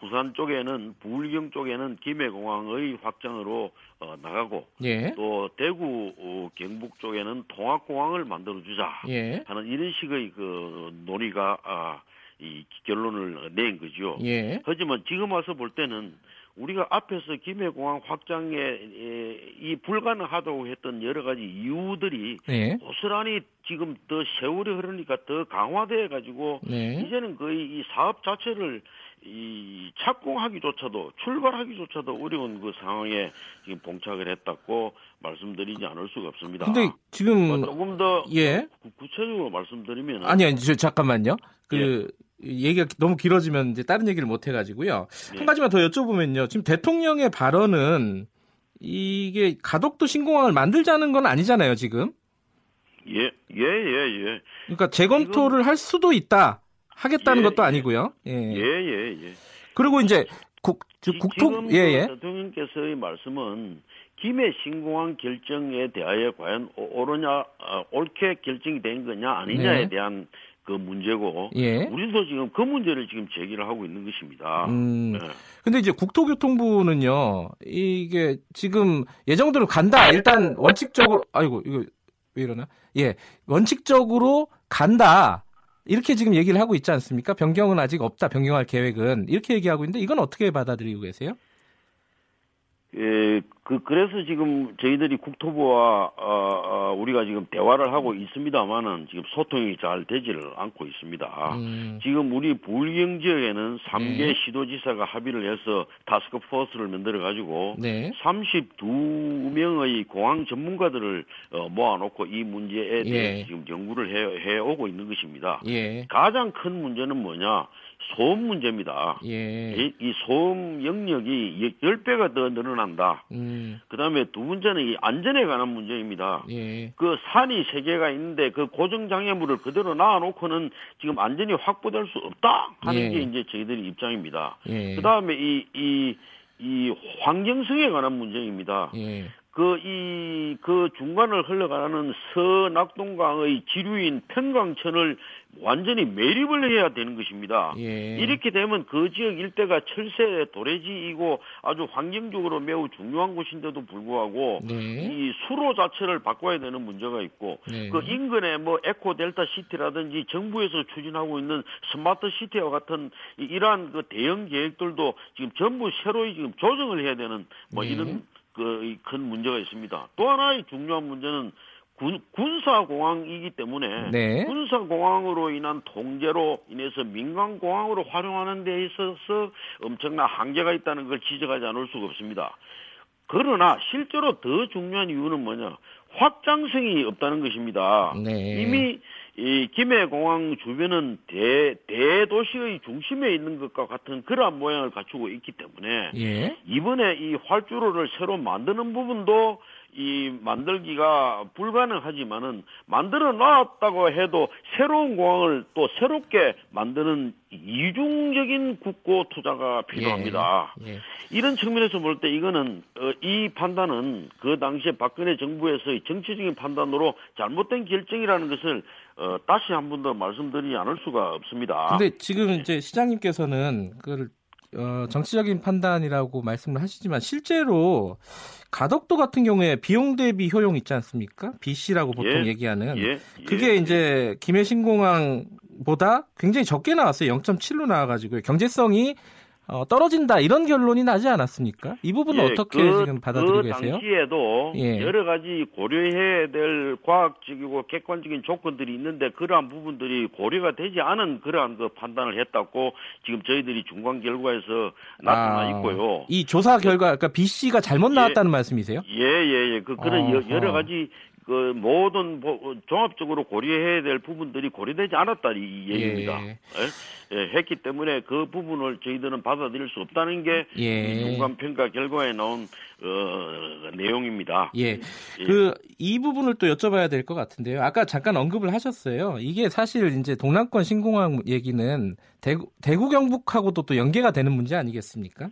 부산 쪽에는 부울경 쪽에는 김해공항의 확장으로 어, 나가고 예. 또 대구 어, 경북 쪽에는 통합공항을 만들어 주자 예. 하는 이런 식의 그 논의가 아, 이 결론을 낸 거죠. 예. 하지만 지금 와서 볼 때는 우리가 앞에서 김해공항 확장에 에, 이 불가능하다고 했던 여러 가지 이유들이 예. 고스란히 지금 더 세월이 흐르니까 더 강화돼 가지고 네. 이제는 거의 이 사업 자체를 이 착공하기조차도 출발하기조차도 어려운 그 상황에 지금 봉착을 했다고 말씀드리지 않을 수가 없습니다. 근데 뭐 지금 조금 더 예. 구- 구체적으로 말씀드리면 아니 아니 저, 잠깐만요. 그 예. 얘기가 너무 길어지면 이제 다른 얘기를 못 해가지고요. 예. 한 가지만 더 여쭤보면요. 지금 대통령의 발언은 이게 가덕도 신공항을 만들자는 건 아니잖아요. 지금. 예, 예, 예, 예. 그러니까 재검토를 할 수도 있다. 하겠다는 예, 것도 예. 아니고요. 예. 예, 예, 예. 그리고 이제 국 국토 예그 예. 대통령께서의 말씀은 김해 신공항 결정에 대하여 과연 오- 옳으냐, 어, 옳게 결정이 된 거냐 아니냐에 네. 대한 그 문제고 예. 우리도 지금 그 문제를 지금 제기를 하고 있는 것입니다. 음. 네. 근데 이제 국토교통부는요. 이게 지금 예정대로 간다. 일단 원칙적으로 아이고 이거 왜 이러나? 예. 원칙적으로 간다. 이렇게 지금 얘기를 하고 있지 않습니까? 변경은 아직 없다. 변경할 계획은 이렇게 얘기하고 있는데 이건 어떻게 받아들이고 계세요? 예, 그 그래서 지금 저희들이 국토부와 어, 어, 우리가 지금 대화를 하고 있습니다만은 지금 소통이 잘 되지를 않고 있습니다. 음, 지금 우리 부울경 지역에는 3개 네. 시도지사가 합의를 해서 타스크포스를 만들어 가지고 네. 32명의 공항 전문가들을 어, 모아놓고 이 문제에 대해 예. 지금 연구를 해, 해오고 있는 것입니다. 예. 가장 큰 문제는 뭐냐? 소음 문제입니다. 예. 이, 이 소음 영역이 10배가 더 늘어난다. 음, 그 다음에 두 번째는 이 안전에 관한 문제입니다. 예. 그 산이 세 개가 있는데 그 고정 장애물을 그대로 놔놓고는 지금 안전이 확보될 수 없다 하는 예. 게 이제 저희들의 입장입니다. 예. 그 다음에 이, 이, 이 환경성에 관한 문제입니다. 예. 그, 이, 그 중간을 흘러가는 서낙동강의 지류인 평강천을 완전히 매립을 해야 되는 것입니다. 예. 이렇게 되면 그 지역 일대가 철새 도래지이고 아주 환경적으로 매우 중요한 곳인데도 불구하고 네. 이 수로 자체를 바꿔야 되는 문제가 있고 네. 그 인근에 뭐 에코 델타 시티라든지 정부에서 추진하고 있는 스마트 시티와 같은 이- 이러한 그 대형 계획들도 지금 전부 새로이 지금 조정을 해야 되는 뭐 네. 이런 그 큰 문제가 있습니다. 또 하나의 중요한 문제는 군, 군사공항이기 때문에 네. 군사공항으로 인한 통제로 인해서 민간공항으로 활용하는 데 있어서 엄청난 한계가 있다는 걸 지적하지 않을 수가 없습니다. 그러나 실제로 더 중요한 이유는 뭐냐? 확장성이 없다는 것입니다. 네. 이미 이 김해공항 주변은 대, 대도시의 중심에 있는 것과 같은 그러한 모양을 갖추고 있기 때문에 예. 이번에 이 활주로를 새로 만드는 부분도 이 만들기가 불가능하지만은 만들어 놨다고 해도 새로운 공항을 또 새롭게 만드는 이중적인 국고 투자가 필요합니다. 예. 이런 측면에서 볼 때 이거는 어, 이 판단은 그 당시에 박근혜 정부에서의 정치적인 판단으로 잘못된 결정이라는 것을 어, 다시 한 번 더 말씀드리지 않을 수가 없습니다. 근데 지금 이제 시장님께서는 그걸 어, 정치적인 판단이라고 말씀을 하시지만 실제로 가덕도 같은 경우에 비용 대비 효용 있지 않습니까? BC라고 보통 예. 얘기하는 예, 그게 예. 이제 김해 신공항보다 굉장히 적게 나왔어요. 0.7로 나와가지고 경제성이 어, 떨어진다 이런 결론이 나지 않았습니까? 이 부분은 예, 어떻게 그, 지금 받아들이고 그 계세요? 당시에도 예. 여러 가지 고려해야 될 과학적이고 객관적인 조건들이 있는데 그러한 부분들이 고려가 되지 않은 그러한 그 판단을 했다고 지금 저희들이 중간 결과에서 나타나 아, 있고요. 이 조사 결과, 그러니까 B 씨가 잘못 나왔다는 말씀이세요? 예, 예, 예. 그, 그런 여, 어허. 여러 가지 그 모든 보- 종합적으로 고려해야 될 부분들이 고려되지 않았다 이 얘기입니다. 예. 예? 예, 했기 때문에 그 부분을 저희들은 받아들일 수 없다는 게 예. 이 중간 평가 결과에 나온 어, 내용입니다. 예. 그 이 부분을 또 여쭤봐야 될 것 같은데요. 아까 잠깐 언급을 하셨어요. 이게 사실 이제 동남권 신공항 얘기는 대구 대구 경북하고도 또 연계가 되는 문제 아니겠습니까?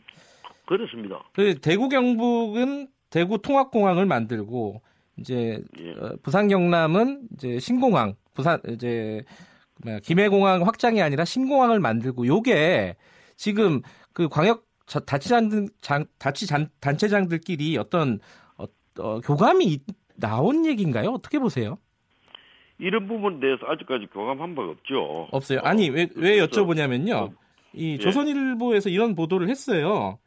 그렇습니다. 그 대구 경북은 대구 통합공항을 만들고 이제 예. 어, 부산 경남은 이제 신공항 부산 이제 김해공항 확장이 아니라 신공항을 만들고 요게 지금 그 광역 자- 자치 단- 단체장들끼리 어떤 어, 어, 교감이 있- 나온 얘기인가요? 어떻게 보세요? 이런 부분에 대해서 아직까지 교감한 바가 없죠. 없어요. 아니 왜 왜 여쭤보냐면요. 어, 이 예. 조선일보에서 이런 보도를 했어요.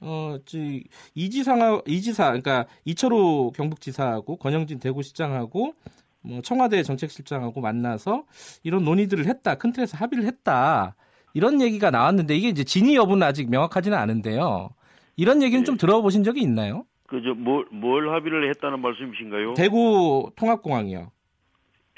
어, 지 이지상 이지사 그러니까 이철우 경북지사하고 권영진 대구시장하고 뭐 청와대 정책실장하고 만나서 이런 논의들을 했다. 큰 틀에서 합의를 했다. 이런 얘기가 나왔는데 이게 이제 진위 여부는 아직 명확하지는 않은데요. 이런 얘기는 예. 좀 들어보신 적이 있나요? 그저 뭘, 뭘 합의를 했다는 말씀이신가요? 대구 통합공항이요.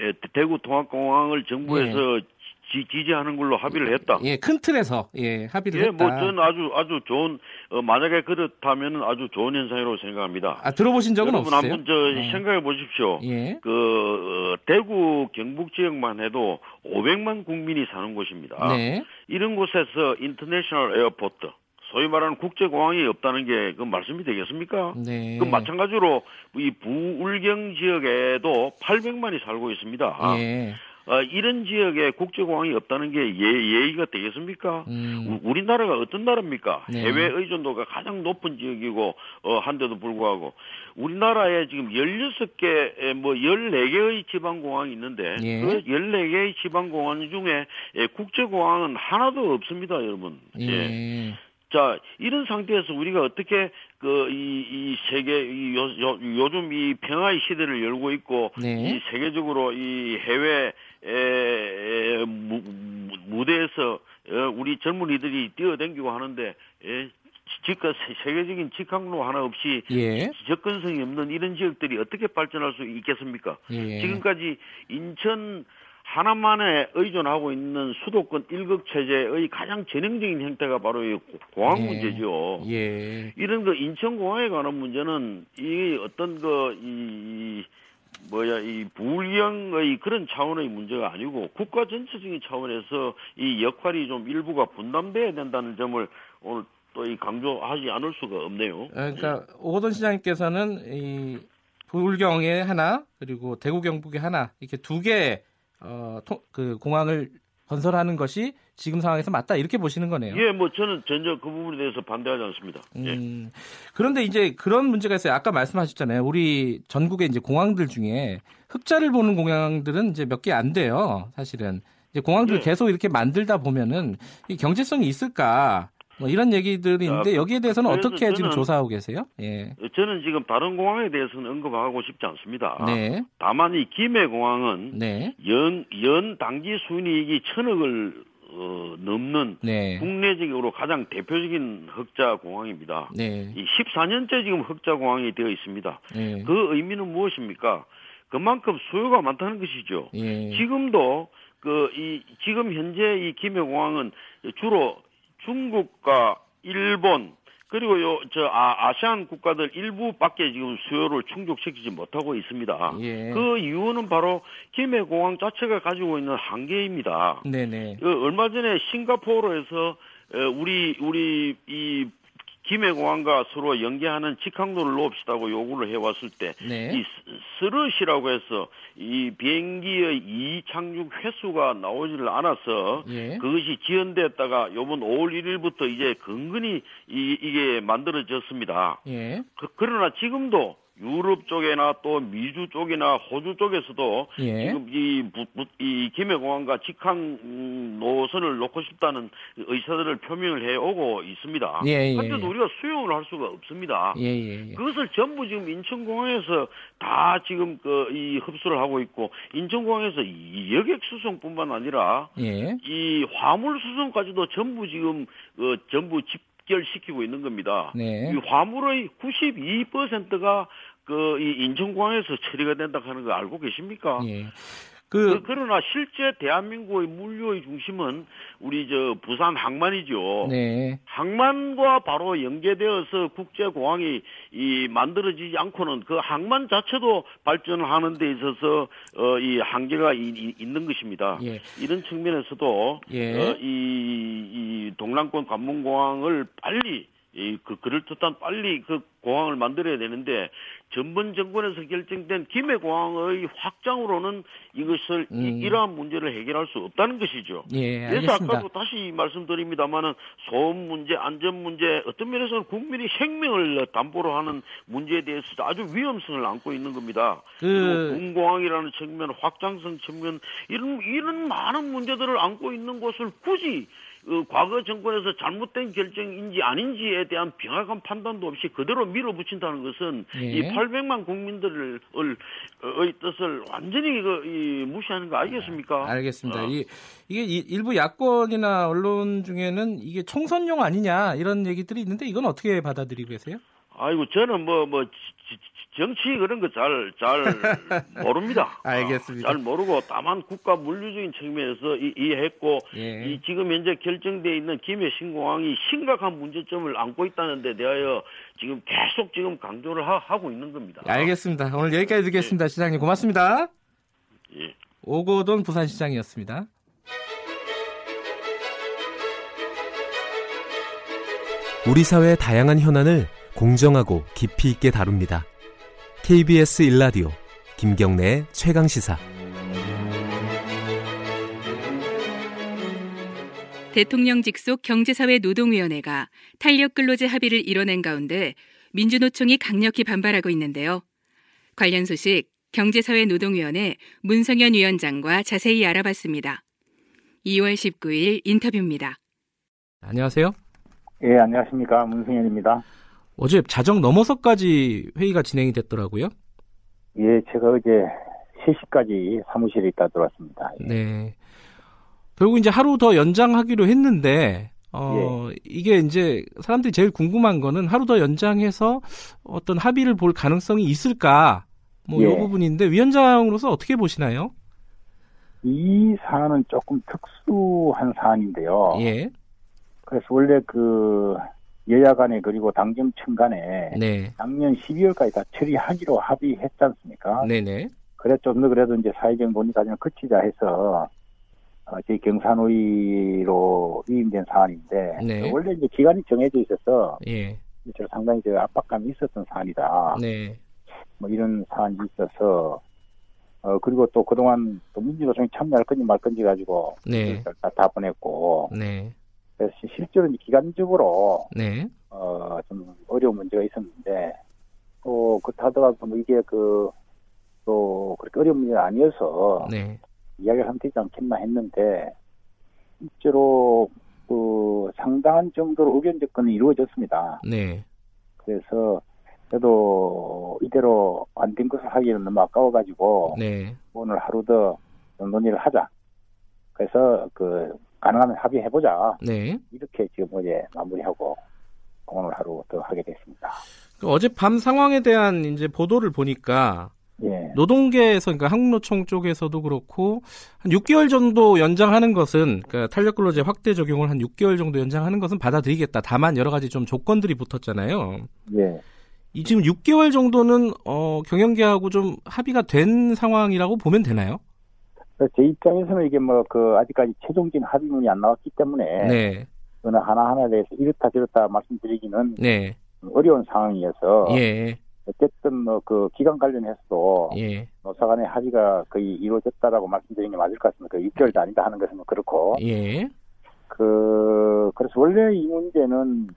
예, 대구 통합공항을 정부에서 지, 지지하는 걸로 합의를 했다. 예, 큰 틀에서 예 합의를 예, 했다. 뭐 저는 아주 아주 좋은 어, 만약에 그렇다면 아주 좋은 현상이라고 생각합니다. 아 들어보신 적은 여러분 없으세요? 한번 저 어. 생각해 보십시오. 예. 그 어, 대구 경북 지역만 해도 500만 국민이 사는 곳입니다. 네. 이런 곳에서 international airport 소위 말하는 국제공항이 없다는 게 그 말씀이 되겠습니까? 네. 그 마찬가지로 이 부울경 지역에도 800만이 살고 있습니다. 예. 어, 이런 지역에 국제공항이 없다는 게 예, 예의가 되겠습니까? 음. 우- 우리나라가 어떤 나라입니까? 네. 해외 의존도가 가장 높은 지역이고 어, 한데도 불구하고 우리나라에 지금 16개 뭐 14개의 지방 공항이 있는데 예. 그 14개의 지방 공항 중에 예, 국제공항은 하나도 없습니다, 여러분. 예. 자, 이런 상태에서 우리가 어떻게 그 이 이 세계 이 요, 요, 요즘 이 평화의 시대를 열고 있고 네. 이 세계적으로 이 해외 에, 무, 무- 무대에서 어, 우리 젊은이들이 뛰어댕기고 하는데 예, 지금 세계적인 직항로 하나 없이 예. 접근성이 없는 이런 지역들이 어떻게 발전할 수 있겠습니까? 예. 지금까지 인천 하나만에 의존하고 있는 수도권 일극 체제의 가장 전형적인 형태가 바로 이 공항 예. 문제죠. 예. 이런 그 인천 공항에 관한 문제는 이 어떤 그이 뭐야 이 불경의 그런 차원의 문제가 아니고 국가 전체적인 차원에서 이 역할이 좀 일부가 분담돼야 된다는 점을 오늘 또 이 강조하지 않을 수가 없네요. 그러니까 오거돈 시장님께서는 이 불경에 하나 그리고 대구 경북에 하나 이렇게 두개 어, 통- 그 공항을 건설하는 것이 지금 상황에서 맞다 이렇게 보시는 거네요. 예, 뭐 저는 전혀 그 부분에 대해서 반대하지 않습니다. 예. 음, 그런데 이제 그런 문제가 있어요. 아까 말씀하셨잖아요. 우리 전국의 이제 공항들 중에 흑자를 보는 공항들은 이제 몇 개 안 돼요. 사실은 이제 공항들 네. 계속 이렇게 만들다 보면은 이 경제성이 있을까? 뭐 이런 얘기들이 있는데 여기에 대해서는 어떻게 지금 저는- 조사하고 계세요? 예. 저는 지금 다른 공항에 대해서는 언급하고 싶지 않습니다. 네. 다만 이 김해 공항은 네. 연, 연 당기 순이익이 천억을 어, 넘는 네. 국내적으로 가장 대표적인 흑자 공항입니다. 네. 이 14년째 지금 흑자 공항이 되어 있습니다. 네. 그 의미는 무엇입니까? 그만큼 수요가 많다는 것이죠. 예. 지금도 그 이 지금 현재 이 김해공항은 주로 중국과 일본 그리고 요 저 아, 아시안 국가들 일부밖에 지금 수요를 충족시키지 못하고 있습니다. 예. 그 이유는 바로 김해 공항 자체가 가지고 있는 한계입니다. 네네. 그 얼마 전에 싱가포르에서 에, 우리 우리 이 김해공항과 서로 연계하는 직항로를 놓읍시다고 요구를 해왔을 때 네. 이 스릇이라고 해서 이 비행기의 이착륙 횟수가 나오지를 않아서 예. 그것이 지연됐다가 요번 5월 1일부터 이제 근근히 이, 이게 만들어졌습니다. 예. 그, 그러나 지금도 유럽 쪽이나 또 미주 쪽이나 호주 쪽에서도 예. 지금 이, 부- 부- 이 김해공항과 직항 음, 노선을 놓고 싶다는 의사들을 표명을 해오고 있습니다. 예, 예, 그런데도 예. 우리가 수용을 할 수가 없습니다. 예, 예, 예. 그것을 전부 지금 인천공항에서 다 지금 그 이 흡수를 하고 있고 인천공항에서 이 여객 수송뿐만 아니라 예. 이 화물 수송까지도 전부 지금 어, 전부 집 결시키고 있는 겁니다. 네. 이 화물의 92%가 그 이 인천공항에서 처리가 된다 하는 거 알고 계십니까? 예. 그, 그 그러나 실제 대한민국의 물류의 중심은 우리 저 부산 항만이죠. 네. 항만과 바로 연계되어서 국제 공항이 이 만들어지지 않고는 그 항만 자체도 발전하는 데 있어서 어, 이 한계가 이- 이- 있는 것입니다. 예. 이런 측면에서도 예. 어, 이, 이 동남권 관문공항을 빨리 이, 그, 그럴 듯한 빨리 그 공항을 만들어야 되는데, 전번 정권에서 결정된 김해 공항의 확장으로는 이것을, 이- 음. 이러한 문제를 해결할 수 없다는 것이죠. 예, 그래서. 아까도 다시 말씀드립니다만은 소음 문제, 안전 문제, 어떤 면에서는 국민이 생명을 담보로 하는 문제에 대해서도 아주 위험성을 안고 있는 겁니다. 그- 군공항이라는 측면, 확장성 측면 이런 이런 많은 문제들을 안고 있는 것을 굳이 어, 과거 정권에서 잘못된 결정인지 아닌지에 대한 명확한 판단도 없이 그대로 밀어붙인다는 것은 예. 이 800만 국민들을 의 뜻을 완전히 그, 이, 무시하는 거 아니겠습니까? 알겠습니다. 어. 이, 이게 이- 일부 야권이나 언론 중에는 이게 총선용 아니냐 이런 얘기들이 있는데 이건 어떻게 받아들이고 계세요? 아이고 저는 뭐뭐 정치 그런 거 잘 잘 모릅니다. 알겠습니다. 아, 잘 모르고 다만 국가 물류적인 측면에서 이, 이해했고 예. 이 지금 현재 결정돼 있는 김해 신공항이 심각한 문제점을 안고 있다는 데 대하여 지금 계속 지금 강조를 하, 고 있는 겁니다. 알겠습니다. 오늘 여기까지 듣겠습니다. 시장님 고맙습니다. 예. 오고돈 부산시장이었습니다. 우리 사회의 다양한 현안을 공정하고 깊이 있게 다룹니다. KBS 일라디오 김경래의 최강 시사. 대통령 직속 경제사회 노동위원회가 탄력 근로제 합의를 이뤄낸 가운데 민주노총이 강력히 반발하고 있는데요. 관련 소식 경제사회 노동위원회 문성현 위원장과 자세히 알아봤습니다. 2월 19일 인터뷰입니다. 안녕하세요. 예, 안녕하십니까. 문승현입니다. 어제 자정 넘어서까지 회의가 진행이 됐더라고요. 예, 제가 어제 3시까지 사무실에 있다 들어왔습니다. 예. 네. 결국 이제 하루 더 연장하기로 했는데, 어, 이게 이제 사람들이 제일 궁금한 거는 하루 더 연장해서 어떤 합의를 볼 가능성이 있을까? 뭐, 이 예. 부분인데, 위원장으로서 어떻게 보시나요? 이 사안은 조금 특수한 사안인데요. 예. 그래서 원래 그 여야 간에 그리고 당정청 간에 네. 작년 12월까지 다 처리하기로 합의했지 않습니까? 네네. 그래 좀 더 그래도 이제 사회적 논의 과정을 거치자 해서 어, 저희 경산의로 위임된 사안인데 네. 원래 이제 기간이 정해져 있어서 예. 저 상당히 저 압박감이 있었던 사안이다. 네. 뭐 이런 사안이 있어서 어 그리고 또 그동안 또 민주노총이 참여할 건지 말 건지 가지고 네. 다, 다 보냈고 네. 그래서 실제로 기간적으로 네. 어 좀 어려운 문제가 있었는데 또 그렇다더라도 뭐 이게 그 또 그렇게 어려운 문제가 아니어서 네. 이야기를 하면 되지 않겠나 했는데 실제로 그 상당한 정도로 의견 접근이 이루어졌습니다. 네. 그래서 그래도 이대로 안 된 것을 하기는 너무 아까워가지고 네. 오늘 하루 더 논의를 하자. 그래서 그 가능하면 합의해보자. 네. 이렇게 지금 어제 마무리하고 오늘 하루 더 하게 됐습니다. 그 어젯밤 상황에 대한 이제 보도를 보니까 예. 노동계에서 그러니까 한국노총 쪽에서도 그렇고 한 6개월 정도 연장하는 것은 그러니까 탄력 근로제 확대 적용을 한 6개월 정도 연장하는 것은 받아들이겠다. 다만 여러 가지 좀 조건들이 붙었잖아요. 예. 이 지금 6개월 정도는 어 경영계하고 좀 합의가 된 상황이라고 보면 되나요? 제 입장에서는 이게 뭐 그 아직까지 최종적인 합의문이 안 나왔기 때문에 네. 어느 하나하나에 대해서 이렇다 저렇다 말씀드리기는 네. 어려운 상황이어서 예. 어쨌든 뭐 그 기간 관련해서도 예. 노사 간의 합의가 거의 이루어졌다라고 말씀드리는 게 맞을 것 같습니다. 그 6개월도 아니다 하는 것은 그렇고 예. 그 그래서 원래 이 문제는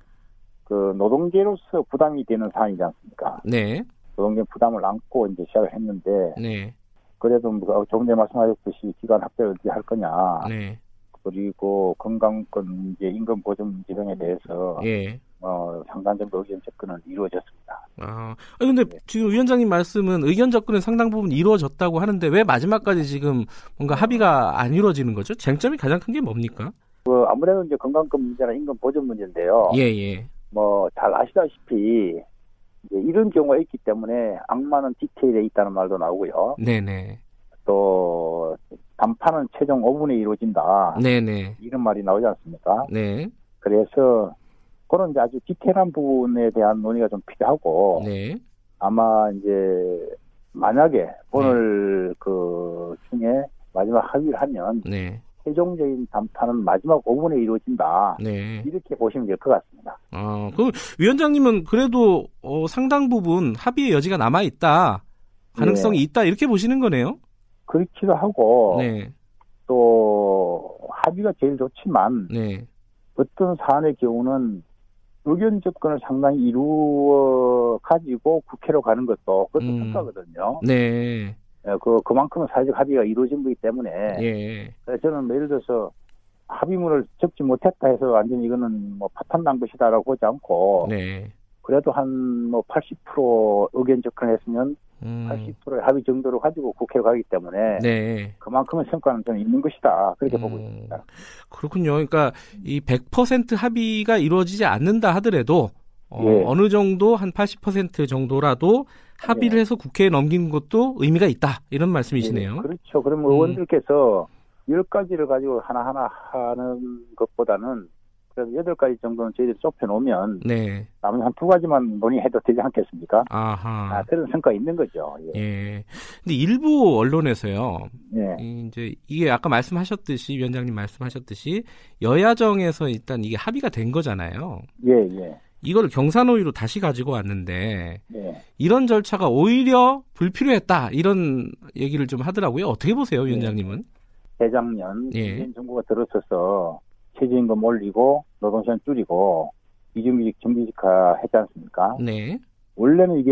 그 노동계로서 부담이 되는 사안이지 않습니까? 네. 노동계 부담을 안고 이제 시작을 했는데 네. 그래도 뭐 조금 전에 말씀하셨듯이 기간 합의를 어떻게 할 거냐 네. 그리고 건강권 문제, 임금 보전 문제 등에 대해서 예. 어, 상당 정도 의견 접근은 이루어졌습니다. 아, 아니, 근데 지금 위원장님 말씀은 의견 접근은 상당 부분 이루어졌다고 하는데 왜 마지막까지 지금 뭔가 합의가 안 이루어지는 거죠? 쟁점이 가장 큰 게 뭡니까? 그 아무래도 이제 건강권 문제나 임금 보전 문제인데요. 예, 예. 뭐 잘 아시다시피 이제 이런 경우가 있기 때문에 악마는 디테일에 있다는 말도 나오고요. 네네. 또 단판은 최종 5분에 이루어진다. 네네. 이런 말이 나오지 않습니까? 네. 그래서 그런 아주 디테일한 부분에 대한 논의가 좀 필요하고 네. 아마 이제 만약에 오늘 그 중에 마지막 합의를 하면 네. 최종적인 담판은 마지막 5분에 이루어진다. 네. 이렇게 보시면 될 것 같습니다. 어, 그 위원장님은 그래도 어, 상당 부분 합의의 여지가 남아 있다. 가능성이 네. 있다. 이렇게 보시는 거네요. 그렇기도 하고 네. 또 합의가 제일 좋지만 네. 어떤 사안의 경우는 의견 접근을 상당히 이루어 가지고 국회로 가는 것도 그것도 음. 평가거든요. 네. 예, 그 그만큼은 사회적 합의가 이루어진 거기 때문에 예. 저는 뭐 예를 들어서 합의문을 적지 못했다 해서 완전히 이거는 뭐 파탄난 것이다라고 보지 않고 네. 그래도 한 뭐 80% 의견 접근했으면 음. 80%의 합의 정도로 가지고 국회로 가기 때문에 네. 그만큼의 성과는 저는 있는 것이다 그렇게 보고 음. 있습니다. 그렇군요. 그러니까 이 100% 합의가 이루어지지 않는다 하더라도 어, 예. 어느 정도 한 80% 정도라도 합의를 예. 해서 국회에 넘기는 것도 의미가 있다. 이런 말씀이시네요. 예, 그렇죠. 그러면 음. 의원들께서 열 가지를 가지고 하나하나 하는 것보다는 그래도 여덟 가지 정도는 저희들이 좁혀놓으면 네. 남은 한두 가지만 논의해도 되지 않겠습니까? 아하. 아, 그런 성과 있는 거죠. 예. 예. 근데 일부 언론에서요. 예. 이 이제 이게 아까 말씀하셨듯이 위원장님 말씀하셨듯이 여야정에서 일단 이게 합의가 된 거잖아요. 예, 예. 이걸 경사노위로 다시 가지고 왔는데 예. 이런 절차가 오히려 불필요했다 이런 얘기를 좀 하더라고요. 어떻게 보세요, 위원장님은? 재작년 예. 정부가 들어서서 최저임금 올리고 노동시간 줄이고 비정규직 정규직화 했지 않습니까? 네, 원래는 이게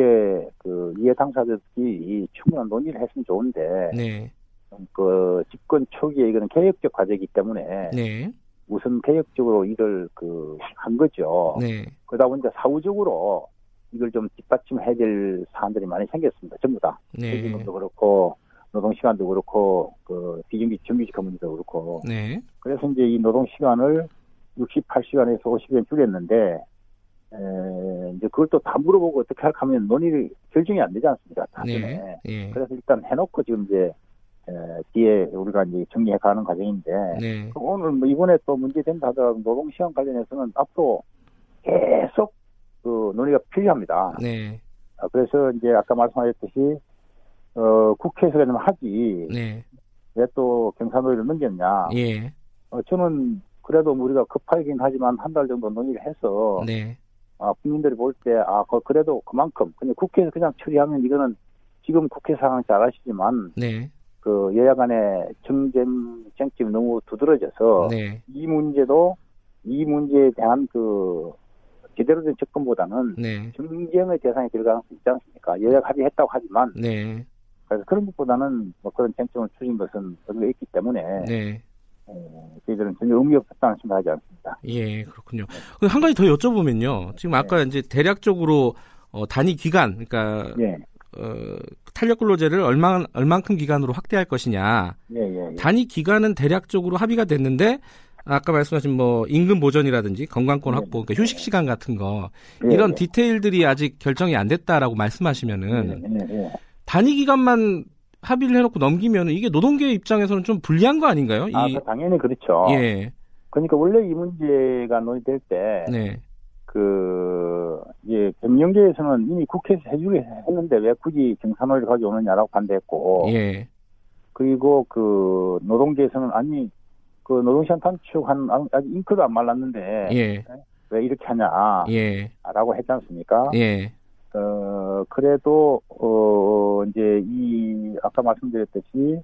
그 이해 당사자들이 충분한 논의를 했으면 좋은데 네, 그 집권 초기에 이거는 개혁적 과제이기 때문에 네, 우선 개혁적으로 이걸 그한 거죠. 네, 그러다 보니까 사후적으로 이걸 좀 뒷받침해야 될 사안들이 많이 생겼습니다. 전부 다. 네, 최저임금도 그렇고 노동 시간도 그렇고 그 비정규직 정규직화 문제도 그렇고 네, 그래서 이제 이 노동 시간을 68시간에서 50시간 줄였는데 에, 이제 그걸 또 다 물어보고 어떻게 할까 하면 논의 결정이 안 되지 않습니까? 다. 네, 예, 그래서 일단 해놓고 지금 이제 에, 뒤에 우리가 이제 정리해 가는 과정인데 네, 그럼 오늘 뭐 이번에 또 문제된다 하더라도 노동 시간 관련해서는 앞으로 계속 그 논의가 필요합니다. 네, 아, 그래서 이제 아까 말씀하셨듯이 어, 국회에서 그냥 하지 네, 왜또 경사노위를 넘겼냐? 예, 어, 저는 그래도 우리가 급하긴 하지만 한 달 정도 논의를 해서 네, 아, 국민들이 볼 때 아, 그- 그래도 그만큼 그냥 국회에서 그냥 처리하면 이거는 지금 국회 상황 잘 아시지만 네, 그 여야 간의 정쟁 쟁점이 너무 두드러져서 네, 이 문제도 이 문제에 대한 그 제대로 된 접근보다는 네, 정쟁의 대상에 들어가는 수 있지 않습니까? 여야가 합의했다고 하지만 네, 그래서 그런 것보다는 뭐 그런 쟁점을 추진 것은 의미가 있기 때문에 네. 어, 저희들은 전혀 의미 없다는 생각하지 않습니다. 예, 그렇군요. 그한 가지 더 여쭤보면요. 지금 아까 이제 대략적으로 어, 단위 기간, 그러니까 예, 어, 탄력 근로제를 얼마 얼만큼 기간으로 확대할 것이냐. 예, 예. 예. 단위 기간은 대략적으로 합의가 됐는데 아까 말씀하신 뭐 임금 보전이라든지 건강권 네. 확보, 그러니까 휴식 시간 같은 거 예, 이런 예. 디테일들이 아직 결정이 안 됐다라고 말씀하시면은. 단위 기간만 합의를 해놓고 넘기면은 이게 노동계 입장에서는 좀 불리한 거 아닌가요? 아, 이그 당연히 그렇죠. 예, 그러니까 원래 이 문제가 논의될 때, 네, 그, 이제 경영계에서는 이미 국회에서 해주게 했는데 왜 굳이 경산호를 가져오느냐라고 반대했고, 예, 그리고 그 노동계에서는 아니, 그 노동시간 단축 한, 아직 잉크도 안 말랐는데, 예, 왜 이렇게 하냐, 예, 라고 했지 않습니까? 예, 어, 그래도, 어, 이제 이, 아까 말씀드렸듯이,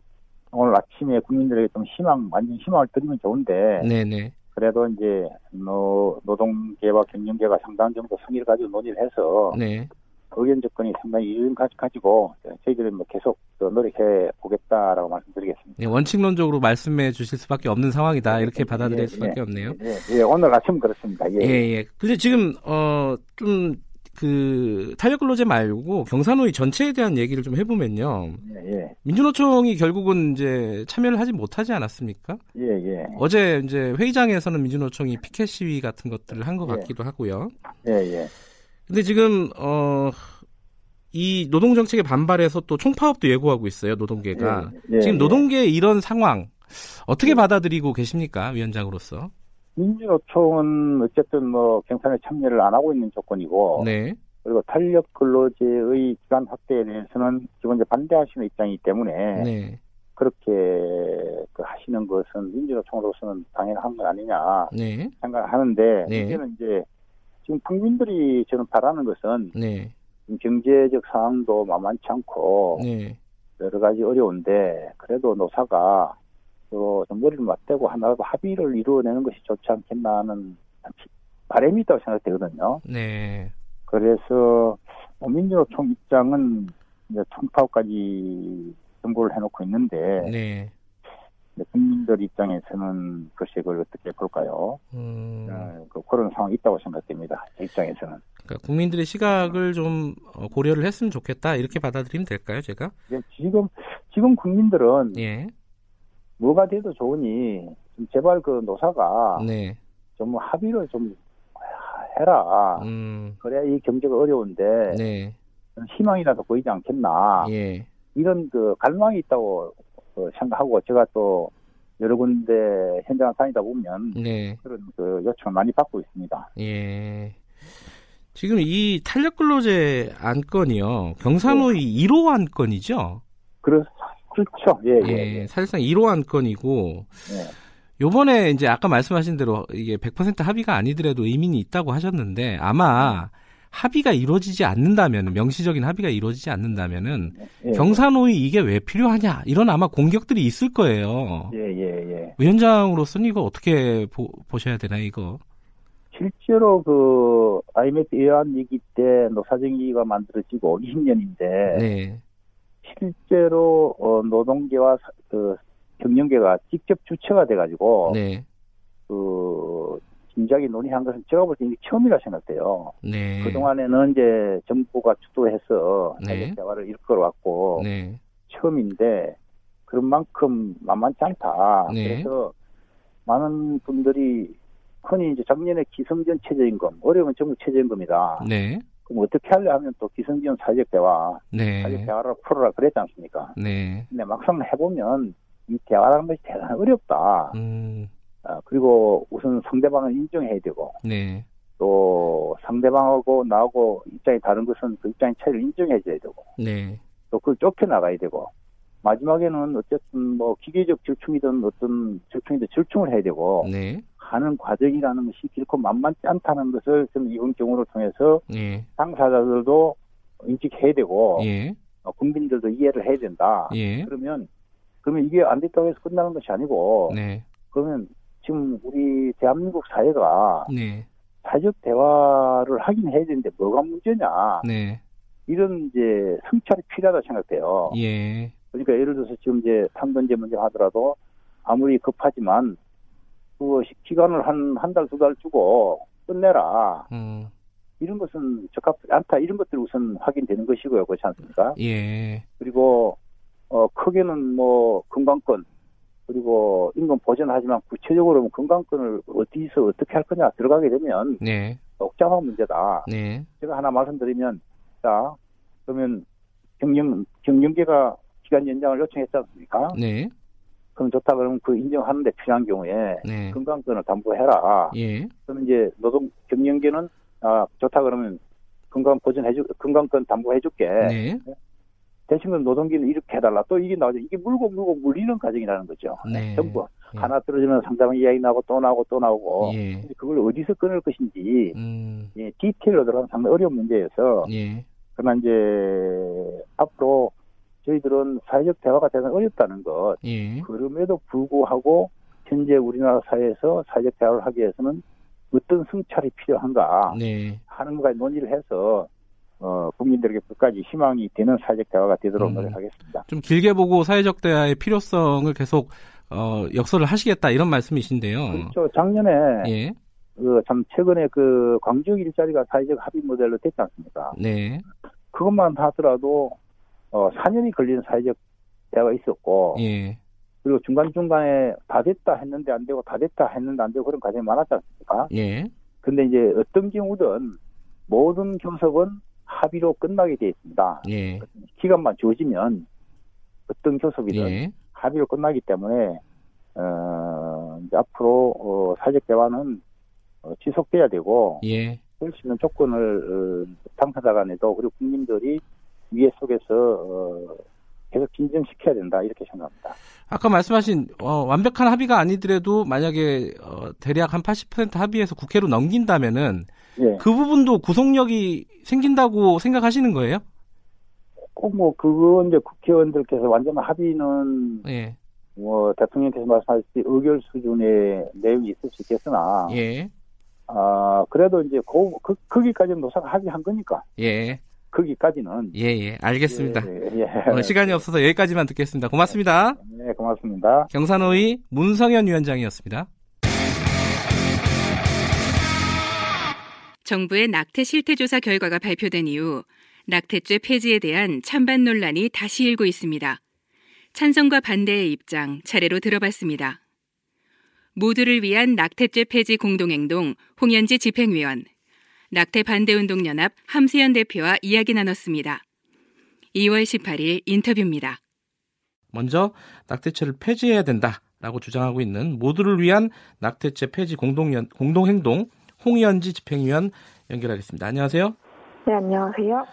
오늘 아침에 국민들에게 좀 희망, 완전 희망을 드리면 좋은데, 네, 네. 그래도 이제, 노, 노동계와 경영계가 상당 정도 성의를 가지고 논의를 해서, 네. 의견 접근이 상당히 이름 가지고, 저희들은 뭐 계속 또 노력해 보겠다라고 말씀드리겠습니다. 네, 원칙론적으로 말씀해 주실 수밖에 없는 상황이다. 이렇게 받아들일 예, 수밖에 예, 없네요. 예, 예, 오늘 아침 그렇습니다. 예. 예, 예. 근데 지금, 어, 좀, 그, 탄력근로제 말고 경산호위 전체에 대한 얘기를 좀 해보면요. 예, 예, 민주노총이 결국은 이제 참여를 하지 못하지 않았습니까? 예, 예, 어제 이제 회의장에서는 민주노총이 피켓 시위 같은 것들을 한것 예. 같기도 하고요. 예, 예. 근데 지금 어. 이 노동 정책에 반발해서 또 총파업도 예고하고 있어요 노동계가 예, 예, 지금 예. 노동계 이런 상황 어떻게 받아들이고 계십니까 위원장으로서? 민주노총은 어쨌든 뭐 경선에 참여를 안 하고 있는 조건이고 네, 그리고 탄력 근로제의 기간 확대에 대해서는 기본적으로 반대하시는 입장이기 때문에 네, 그렇게 그 하시는 것은 민주노총으로서는 당연한 거 아니냐 네, 생각하는데 네. 문제는 이제 지금 국민들이 저는 바라는 것은 네, 경제적 상황도 만만치 않고 네, 여러 가지 어려운데 그래도 노사가 또좀 머리를 맞대고 하나라도 합의를 이루어내는 것이 좋지 않겠나 하는 바람이 있다고 생각되거든요. 네, 그래서 뭐 민주노총 입장은 이제 총파업까지 정보를 해놓고 있는데 네. 국민들 입장에서는 글쎄 그걸 어떻게 볼까요? 음, 어, 그 그런 상황이 있다고 생각됩니다. 제 입장에서는. 그러니까 국민들의 시각을 좀 어, 고려를 했으면 좋겠다 이렇게 받아들이면 될까요, 제가? 이제 지금 지금 국민들은 예, 뭐가 돼도 좋으니 좀 제발 그 노사가 네, 좀 합의를 좀 해라. 음, 그래야 이 경제가 어려운데 네, 희망이라도 보이지 않겠나. 예, 이런 그 갈망이 있다고 어, 생각하고 제가 또 여러 군데 현장을 다니다 보면 네, 그런 그 요청을 많이 받고 있습니다. 예. 지금 이 탄력 근로제 안건이요 경산호위 1호 안건이죠. 그렇, 그렇죠. 예, 예, 예, 예. 사실상 1호 안건이고 예. 요번에 이제 아까 말씀하신 대로 이게 100% 합의가 아니더라도 의미는 있다고 하셨는데 아마 합의가 이루어지지 않는다면 명시적인 합의가 이루어지지 않는다면은 예. 경산호위 이게 왜 필요하냐 이런 아마 공격들이 있을 거예요. 예, 예, 예. 위원장으로서는 이거 어떻게 보, 보셔야 되나 이거? 실제로 그 IMF 예안 위기 때 노사정위가 만들어지고 20년인데 네, 실제로 어, 노동계와 사- 그 경영계가 직접 주체가 돼가지고 네, 그 진작에 논의한 것은 제가 볼 때 처음이라 생각돼요. 네. 그 동안에는 이제 정부가 주도해서 네. 대화를 이끌어왔고 네, 처음인데 그런 만큼 만만치 않다. 네. 그래서 많은 분들이 흔히 이제 작년에 기성전 최저임금, 어려우면 전부 최저임금이다. 네, 그럼 어떻게 하려 하면 또 기성전 사회적 대화, 사회적 네, 대화를 풀어라 그랬지 않습니까? 네, 근데 막상 해보면 이 대화라는 것이 대단히 어렵다. 음, 아, 그리고 우선 상대방을 인정해야 되고 네, 또 상대방하고 나하고 입장이 다른 것은 그 입장의 차이를 인정해줘야 되고 네, 또 그걸 좁혀나가야 되고 마지막에는 어쨌든 뭐 기계적 절충이든 어떤 절충이든 절충을 해야 되고 네, 하는 과정이라는 것이 결코 만만치 않다는 것을 저는 이번 경우를 통해서 예, 당사자들도 인식해야 되고 예, 어, 국민들도 이해를 해야 된다. 예, 그러면 그러면 이게 안 됐다고 해서 끝나는 것이 아니고 네, 그러면 지금 우리 대한민국 사회가 네, 사회적 대화를 하긴 해야 되는데 뭐가 문제냐? 네, 이런 이제 성찰이 필요하다 생각돼요. 예, 그러니까 예를 들어서 지금 이제 탄건제 문제 하더라도 아무리 급하지만 그 기간을 한 한 달두달 주고 끝내라. 음, 이런 것은 적합하지 않다 이런 것들이 우선 확인되는 것이고요. 그렇지 않습니까? 예, 그리고 어 크게는 뭐 건강권 그리고 임금 보전하지만 구체적으로 건강권을 어디서 어떻게 할 거냐 들어가게 되면 네, 복잡한 문제다. 네, 제가 하나 말씀드리면 자 그러면 경영 경영계가 기간 연장을 요청했지 않습니까? 네, 그럼 좋다 그러면 그 인정하는데 필요한 경우에 네, 건강권을 담보해라. 예, 그러면 이제 노동 경영계는 아 좋다 그러면 건강 보전해주 건강권 담보해줄게. 네, 대신 그 노동계는 이렇게 해달라. 또 이게 나오죠. 이게 물고 물고 물리는 과정이라는 거죠. 네. 전부 예. 하나 떨어지면 상대방 이야기 나오고 또 나오고 또 나오고. 예, 그걸 어디서 끊을 것인지 음, 예, 디테일로 들어가면 상당히 어려운 문제여서 예, 그러나 이제 앞으로 저희들은 사회적 대화가 대단히 어렵다는 것. 예, 그럼에도 불구하고 현재 우리나라 사회에서 사회적 대화를 하기 위해서는 어떤 성찰이 필요한가 네, 하는 것까지 논의를 해서 어, 국민들에게 끝까지 희망이 되는 사회적 대화가 되도록 음. 노력하겠습니다. 좀 길게 보고 사회적 대화의 필요성을 계속 어, 역설을 하시겠다 이런 말씀이신데요. 그렇죠. 작년에 예, 그참 최근에 그 광주 일자리가 사회적 합의 모델로 됐지 않습니까? 네, 그것만 하더라도 어, 4년이 걸리는 사회적 대화가 있었고 예, 그리고 중간중간에 다 됐다 했는데 안 되고 다 됐다 했는데 안 되고 그런 과정이 많았지 않습니까? 예, 근데 이제 어떤 경우든 모든 교섭은 합의로 끝나게 되어 있습니다. 예. 기간만 주어지면 어떤 교섭이든 예. 합의로 끝나기 때문에 어, 이제 앞으로 어, 사회적 대화는 어, 지속돼야 되고 예. 그럴 수 있는 조건을 어, 당사자 간에도 그리고 국민들이 위해 속에서 어, 계속 진정시켜야 된다 이렇게 생각합니다. 아까 말씀하신 어, 완벽한 합의가 아니더라도 만약에 어, 대략 한 80% 합의해서 국회로 넘긴다면은 예, 그 부분도 구속력이 생긴다고 생각하시는 거예요? 꼭 뭐 그거 이제 국회의원들께서 완전 합의는 예. 뭐 대통령께서 말씀하셨듯이 의결 수준의 내용이 있을 수 있겠으나 예. 아 그래도 이제 그, 그 거기까지는 노사가 합의한 거니까 예. 거기까지는 예, 예. 알겠습니다. 예, 예. 어, 시간이 없어서 여기까지만 듣겠습니다. 고맙습니다. 네, 고맙습니다. 경산호의 문성현 위원장이었습니다. 정부의 낙태 실태 조사 결과가 발표된 이후 낙태죄 폐지에 대한 찬반 논란이 다시 일고 있습니다. 찬성과 반대의 입장 차례로 들어봤습니다. 모두를 위한 낙태죄 폐지 공동행동 홍현지 집행위원, 낙태 반대운동연합 함세연 대표와 이야기 나눴습니다. 2월 18일 인터뷰입니다. 먼저 낙태죄를 폐지해야 된다라고 주장하고 있는 모두를 위한 낙태죄 폐지 공동 공동행동 홍현지 집행위원 연결하겠습니다. 안녕하세요. 네, 안녕하세요.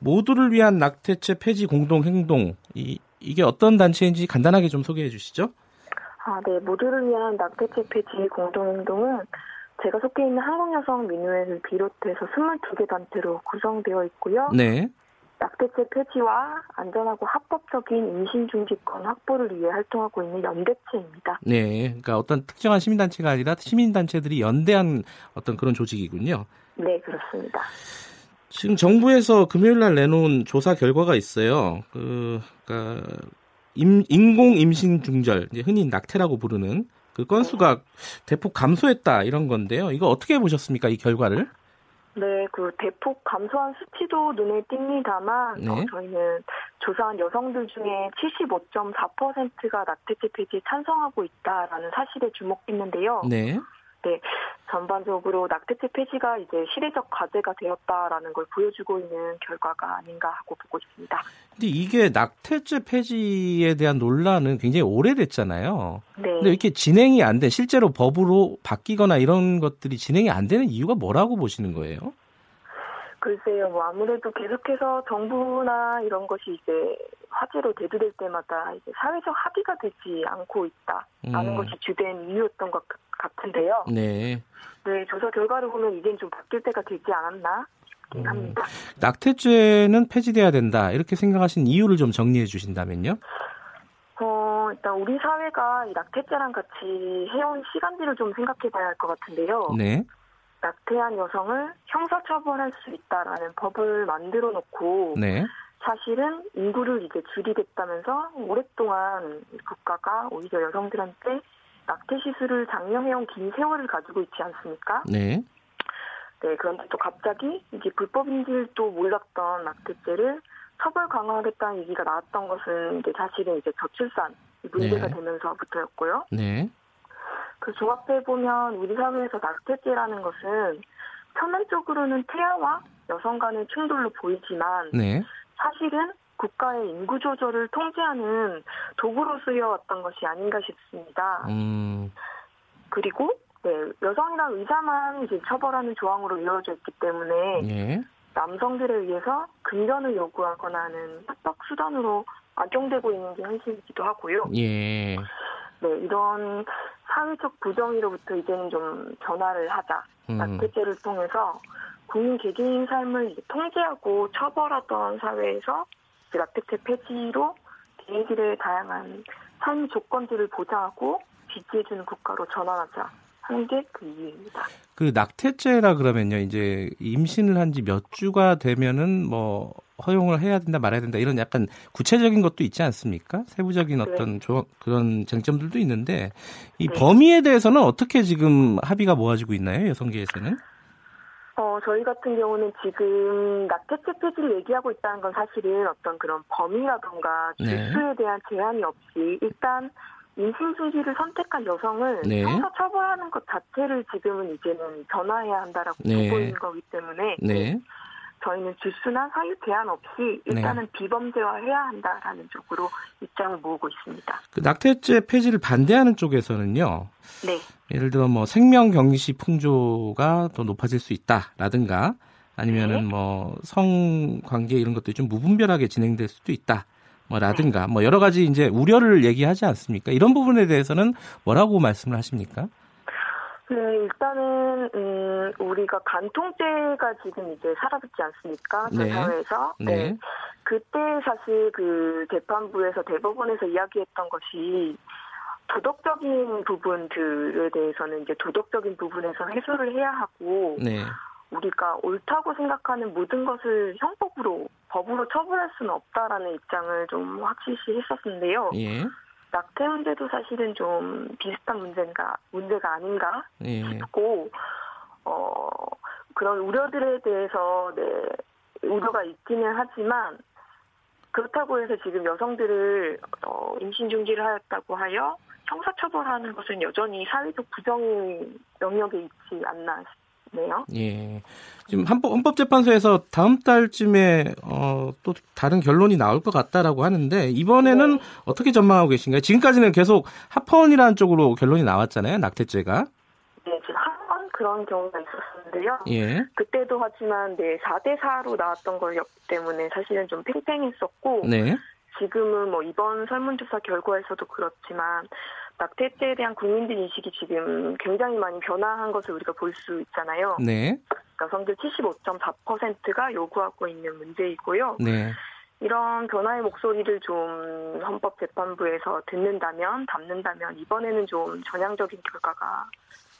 모두를 위한 낙태죄 폐지 공동행동 이, 이게 어떤 단체인지 간단하게 좀 소개해 주시죠. 아, 네. 모두를 위한 낙태죄 폐지 공동행동은 제가 속해 있는 한국여성민우회를 비롯해서 22개 단체로 구성되어 있고요. 네. 낙태죄 폐지와 안전하고 합법적인 임신 중지권 확보를 위해 활동하고 있는 연대체입니다. 네. 그러니까 어떤 특정한 시민단체가 아니라 시민단체들이 연대한 어떤 그런 조직이군요. 네, 그렇습니다. 지금 정부에서 금요일 날 내놓은 조사 결과가 있어요. 그, 그러니까 임, 인공 임신 중절, 흔히 낙태라고 부르는 그 건수가 대폭 감소했다 이런 건데요. 이거 어떻게 보셨습니까? 이 결과를? 네, 그 대폭 감소한 수치도 눈에 띕니다만 네. 어, 저희는 조사한 여성들 중에 75.4%가 낙태죄 폐지에 찬성하고 있다라는 사실에 주목했는데요. 네. 전반적으로 낙태죄 폐지가 이제 시대적 과제가 되었다라는 걸 보여주고 있는 결과가 아닌가 하고 보고 있습니다. 근데 이게 낙태죄 폐지에 대한 논란은 굉장히 오래됐잖아요. 네. 근데 이렇게 진행이 안 돼, 실제로 법으로 바뀌거나 이런 것들이 진행이 안 되는 이유가 뭐라고 보시는 거예요? 글쎄요, 뭐 아무래도 계속해서 정부나 이런 것이 이제 화제로 대두될 때마다 이제 사회적 합의가 되지 않고 있다라는 음. 것이 주된 이유였던 것 같 은데요. 네. 네, 조사 결과를 보면 이젠 좀 바뀔 때가 되지 않았나 싶긴 음. 합니다. 낙태죄는 폐지돼야 된다. 이렇게 생각하신 이유를 좀 정리해 주신다면요? 어, 일단 우리 사회가 이 낙태죄랑 같이 해온 시간들을 좀 생각해 봐야 할 것 같은데요. 네. 낙태한 여성을 형사처벌할 수 있다라는 법을 만들어 놓고 네. 사실은 인구를 이제 줄이겠다면서 오랫동안 국가가 오히려 여성들한테 낙태 시술을 장려해온 긴 세월을 가지고 있지 않습니까? 네. 네, 그런데 또 갑자기 이제 불법인 줄도 몰랐던 낙태죄를 처벌 강화하겠다는 얘기가 나왔던 것은 이제 사실은 이제 저출산 문제가 네. 되면서부터였고요. 네. 그 종합해 보면 우리 사회에서 낙태죄라는 것은 표면적으로는 태아와 여성 간의 충돌로 보이지만 네. 사실은 국가의 인구 조절을 통제하는 도구로 쓰여왔던 것이 아닌가 싶습니다. 음. 그리고 네, 여성이나 의사만 이제 처벌하는 조항으로 이루어져 있기 때문에 예. 남성들에 의해서 금전을 요구하거나 하는 협박 수단으로 악용되고 있는 게 현실이기도 하고요. 예. 네, 이런 사회적 부정의로부터 이제는 좀 변화를 하자. 음. 낙태죄를 통해서 국민 개개인 삶을 통제하고 처벌하던 사회에서 낙태죄 폐지로 개인들의 다양한 삶 조건들을 보장하고 지지해주는 국가로 전환하자 하는 게 그 이유입니다. 그 낙태죄라 그러면요. 이제 임신을 한 지 몇 주가 되면은 뭐 허용을 해야 된다 말아야 된다 이런 약간 구체적인 것도 있지 않습니까? 세부적인 어떤 조, 그런 쟁점들도 있는데 이 네. 범위에 대해서는 어떻게 지금 합의가 모아지고 있나요? 여성계에서는? 어, 저희 같은 경우는 지금 낙태죄 폐지를 얘기하고 있다는 건 사실은 어떤 그런 범위라던가 네. 주수에 대한 제한이 없이 일단 임신 중지를 선택한 여성을 네. 형사 처벌하는 것 자체를 지금은 이제는 변화해야 한다라고 네. 보고 있는 거기 때문에 네. 저희는 주수나 사유 제한 없이 일단은 비범죄화해야 한다라는 쪽으로 입장을 모으고 있습니다. 그 낙태죄 폐지를 반대하는 쪽에서는요. 네. 예를 들어 뭐 생명 경시 풍조가 더 높아질 수 있다라든가 아니면은 네. 뭐 성관계 이런 것들이 좀 무분별하게 진행될 수도 있다. 뭐라든가 뭐 여러 가지 이제 우려를 얘기하지 않습니까? 이런 부분에 대해서는 뭐라고 말씀을 하십니까? 네, 일단은 음, 우리가 간통죄가 지금 이제 사라졌지 않습니까? 전 네. 사회에서. 네. 그때 사실 그 재판부에서 대법원에서 이야기했던 것이 도덕적인 부분들에 대해서는 이제 도덕적인 부분에서 해소를 해야 하고 네. 우리가 옳다고 생각하는 모든 것을 형법으로 법으로 처벌할 수는 없다라는 입장을 좀 확실시 했었는데요. 예. 낙태 문제도 사실은 좀 비슷한 문제가 문제가 아닌가 예. 싶고 어 그런 우려들에 대해서 네 우려가 있기는 하지만 그렇다고 해서 지금 여성들을 어, 임신 중지를 하였다고 하여 형사처벌하는 것은 여전히 사회적 부정의 영역에 있지 않나 싶 네요. 예. 지금 헌법, 헌법 재판소에서 다음 달쯤에 어, 또 다른 결론이 나올 것 같다라고 하는데 이번에는 네. 어떻게 전망하고 계신가요? 지금까지는 계속 합헌이라는 쪽으로 결론이 나왔잖아요. 낙태죄가. 네, 지금 한번 그런 경우가 있었는데요. 예. 그때도 하지만 네 4대 4로 나왔던 거였기 때문에 사실은 좀 팽팽했었고 네. 지금은 뭐 이번 설문조사 결과에서도 그렇지만 낙태죄에 대한 국민들 인식이 지금 굉장히 많이 변화한 것을 우리가 볼 수 있잖아요. 네. 여성들 75.4%가 요구하고 있는 문제이고요. 네. 이런 변화의 목소리를 좀 헌법재판부에서 듣는다면, 담는다면 이번에는 좀 전향적인 결과가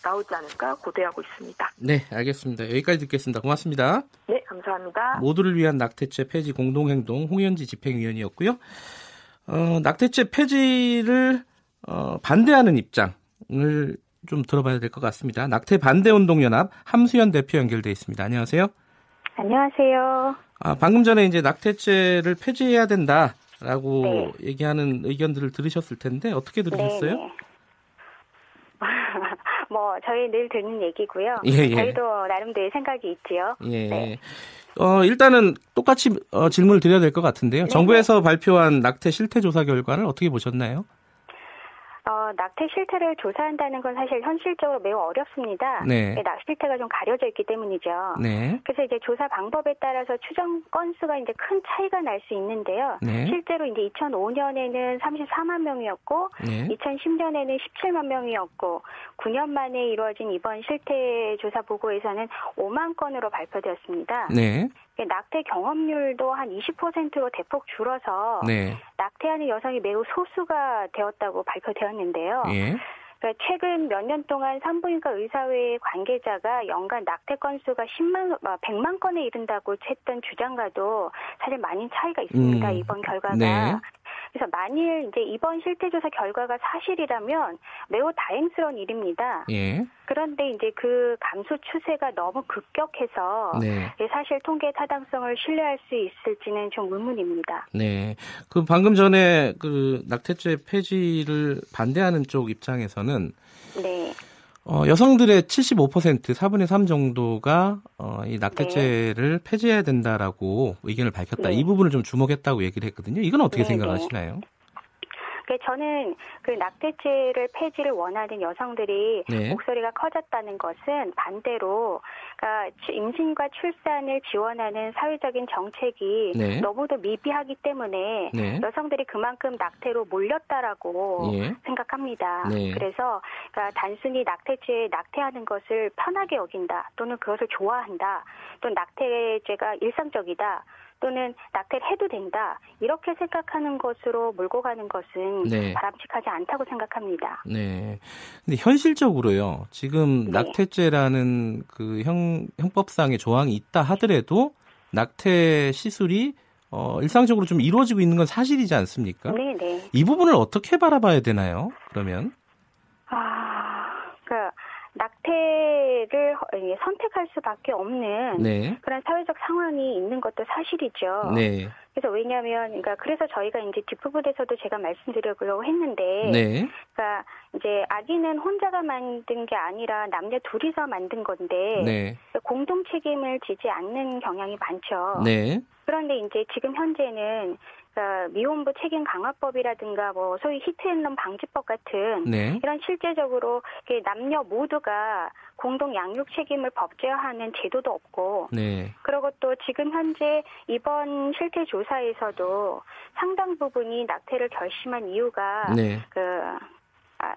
나오지 않을까 고대하고 있습니다. 네, 알겠습니다. 여기까지 듣겠습니다. 고맙습니다. 네, 감사합니다. 모두를 위한 낙태죄 폐지 공동행동 홍현지 집행위원이었고요. 어, 낙태죄 폐지를 어, 반대하는 입장을 좀 들어봐야 될 것 같습니다. 낙태 반대 운동 연합 함수연 대표 연결돼 있습니다. 안녕하세요. 안녕하세요. 아, 방금 전에 이제 낙태죄를 폐지해야 된다라고 네. 얘기하는 의견들을 들으셨을 텐데 어떻게 들으셨어요? 네, 뭐 저희 늘 듣는 얘기고요. 예, 예. 저희도 나름대로 생각이 있지요. 예. 네. 어, 일단은 똑같이 어, 질문을 드려야 될 것 같은데요. 네, 정부에서 발표한 낙태 실태 조사 결과를 어떻게 보셨나요? 어, 낙태 실태를 조사한다는 건 사실 현실적으로 매우 어렵습니다. 네. 낙 실태가 좀 가려져 있기 때문이죠. 네. 그래서 이제 조사 방법에 따라서 추정 건수가 이제 큰 차이가 날 수 있는데요. 네. 실제로 이제 2005년에는 34만 명이었고 네. 2010년에는 17만 명이었고 9년 만에 이루어진 이번 실태 조사 보고에서는 5만 건으로 발표되었습니다. 네. 낙태 경험률도 한 20%로 대폭 줄어서 네. 낙태하는 여성이 매우 소수가 되었다고 발표되었는데요. 예. 그러니까 최근 몇 년 동안 산부인과 의사회 관계자가 연간 낙태 건수가 10만, 100만 건에 이른다고 했던 주장과도 사실 많이 차이가 있습니다. 음, 이번 결과가. 네. 그래서 만일 이제 이번 실태조사 결과가 사실이라면 매우 다행스러운 일입니다. 예. 그런데 이제 그 감소 추세가 너무 급격해서 네. 예, 사실 통계 타당성을 신뢰할 수 있을지는 좀 의문입니다. 네. 그 방금 전에 그 낙태죄 폐지를 반대하는 쪽 입장에서는 네. 어, 여성들의 75% 4분의 3 정도가 어, 이 낙태죄를 폐지해야 된다라고 의견을 밝혔다. 네. 이 부분을 좀 주목했다고 얘기를 했거든요. 이건 어떻게 네, 생각하시나요? 그 저는 그 낙태죄를 폐지를 원하는 여성들이 네. 목소리가 커졌다는 것은 반대로 그러니까 추- 임신과 출산을 지원하는 사회적인 정책이 네. 너무도 미비하기 때문에 네. 여성들이 그만큼 낙태로 몰렸다라고 예. 생각합니다. 네. 그래서 그러니까 단순히 낙태죄에 낙태하는 것을 편하게 여긴다 또는 그것을 좋아한다 또는 낙태죄가 일상적이다 또는 낙태를 해도 된다 이렇게 생각하는 것으로 몰고 가는 것은 네. 바람직하지 않다고 생각합니다. 네. 근데 현실적으로요. 지금 네. 낙태죄라는 그 형, 형법상의 조항이 있다 하더라도 낙태 시술이 어, 일상적으로 좀 이루어지고 있는 건 사실이지 않습니까? 네, 네. 이 부분을 어떻게 바라봐야 되나요? 그러면 아, 그러니까 낙태 예, 선택할 수밖에 없는 네. 그런 사회적 상황이 있는 것도 사실이죠. 네. 그래서 왜냐하면 그러니까 그래서 저희가 이제 뒷부분에서도 제가 말씀드리려고 했는데 네. 그러니까 이제 아기는 혼자가 만든 게 아니라 남녀 둘이서 만든 건데 네. 공동 책임을 지지 않는 경향이 많죠. 네. 그런데 이제 지금 현재는 그러니까 미혼부 책임 강화법이라든가 뭐 소위 히트앤런 방지법 같은 네. 이런 실제적으로 남녀 모두가 공동 양육 책임을 법제화하는 제도도 없고 네. 그리고 또 지금 현재 이번 실태 조사에서도 상당 부분이 낙태를 결심한 이유가 네. 그 아,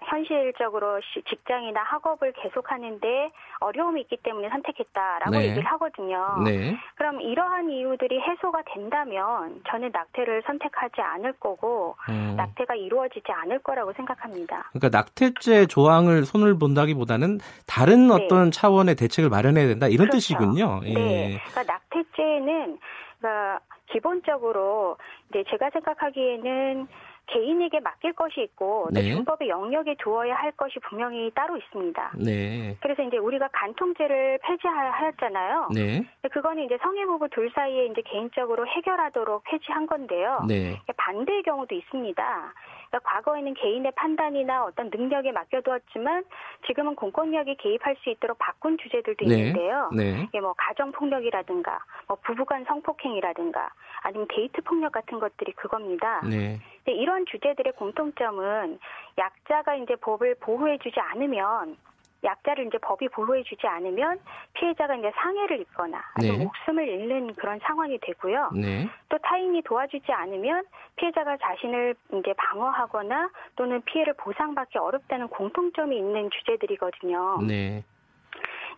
현실적으로 시- 직장이나 학업을 계속하는데 어려움이 있기 때문에 선택했다라고 네. 얘기를 하거든요. 네. 그럼 이러한 이유들이 해소가 된다면 저는 낙태를 선택하지 않을 거고 음. 낙태가 이루어지지 않을 거라고 생각합니다. 그러니까 낙태죄 조항을 손을 본다기보다는 다른 네. 어떤 차원의 대책을 마련해야 된다 이런 그렇죠. 뜻이군요. 예. 네. 그러니까 낙태죄는 그러니까 기본적으로 이제 제가 생각하기에는 개인에게 맡길 것이 있고 또 네. 준법의 영역에 두어야 할 것이 분명히 따로 있습니다. 네. 그래서 이제 우리가 간통죄를 폐지하였잖아요. 네. 그거는 이제 성인 부부 둘 사이에 이제 개인적으로 해결하도록 폐지한 건데요. 네. 반대의 경우도 있습니다. 그러니까 과거에는 개인의 판단이나 어떤 능력에 맡겨두었지만 지금은 공권력이 개입할 수 있도록 바꾼 주제들도 네. 있는데요. 네. 이게 뭐 가정 폭력이라든가 뭐 부부간 성폭행이라든가 아니면 데이트 폭력 같은 것들이 그겁니다. 네. 이런 주제들의 공통점은 약자가 이제 법을 보호해주지 않으면 약자를 이제 법이 보호해주지 않으면 피해자가 이제 상해를 입거나 아니면 네. 목숨을 잃는 그런 상황이 되고요. 네. 또 타인이 도와주지 않으면 피해자가 자신을 이제 방어하거나 또는 피해를 보상받기 어렵다는 공통점이 있는 주제들이거든요. 네.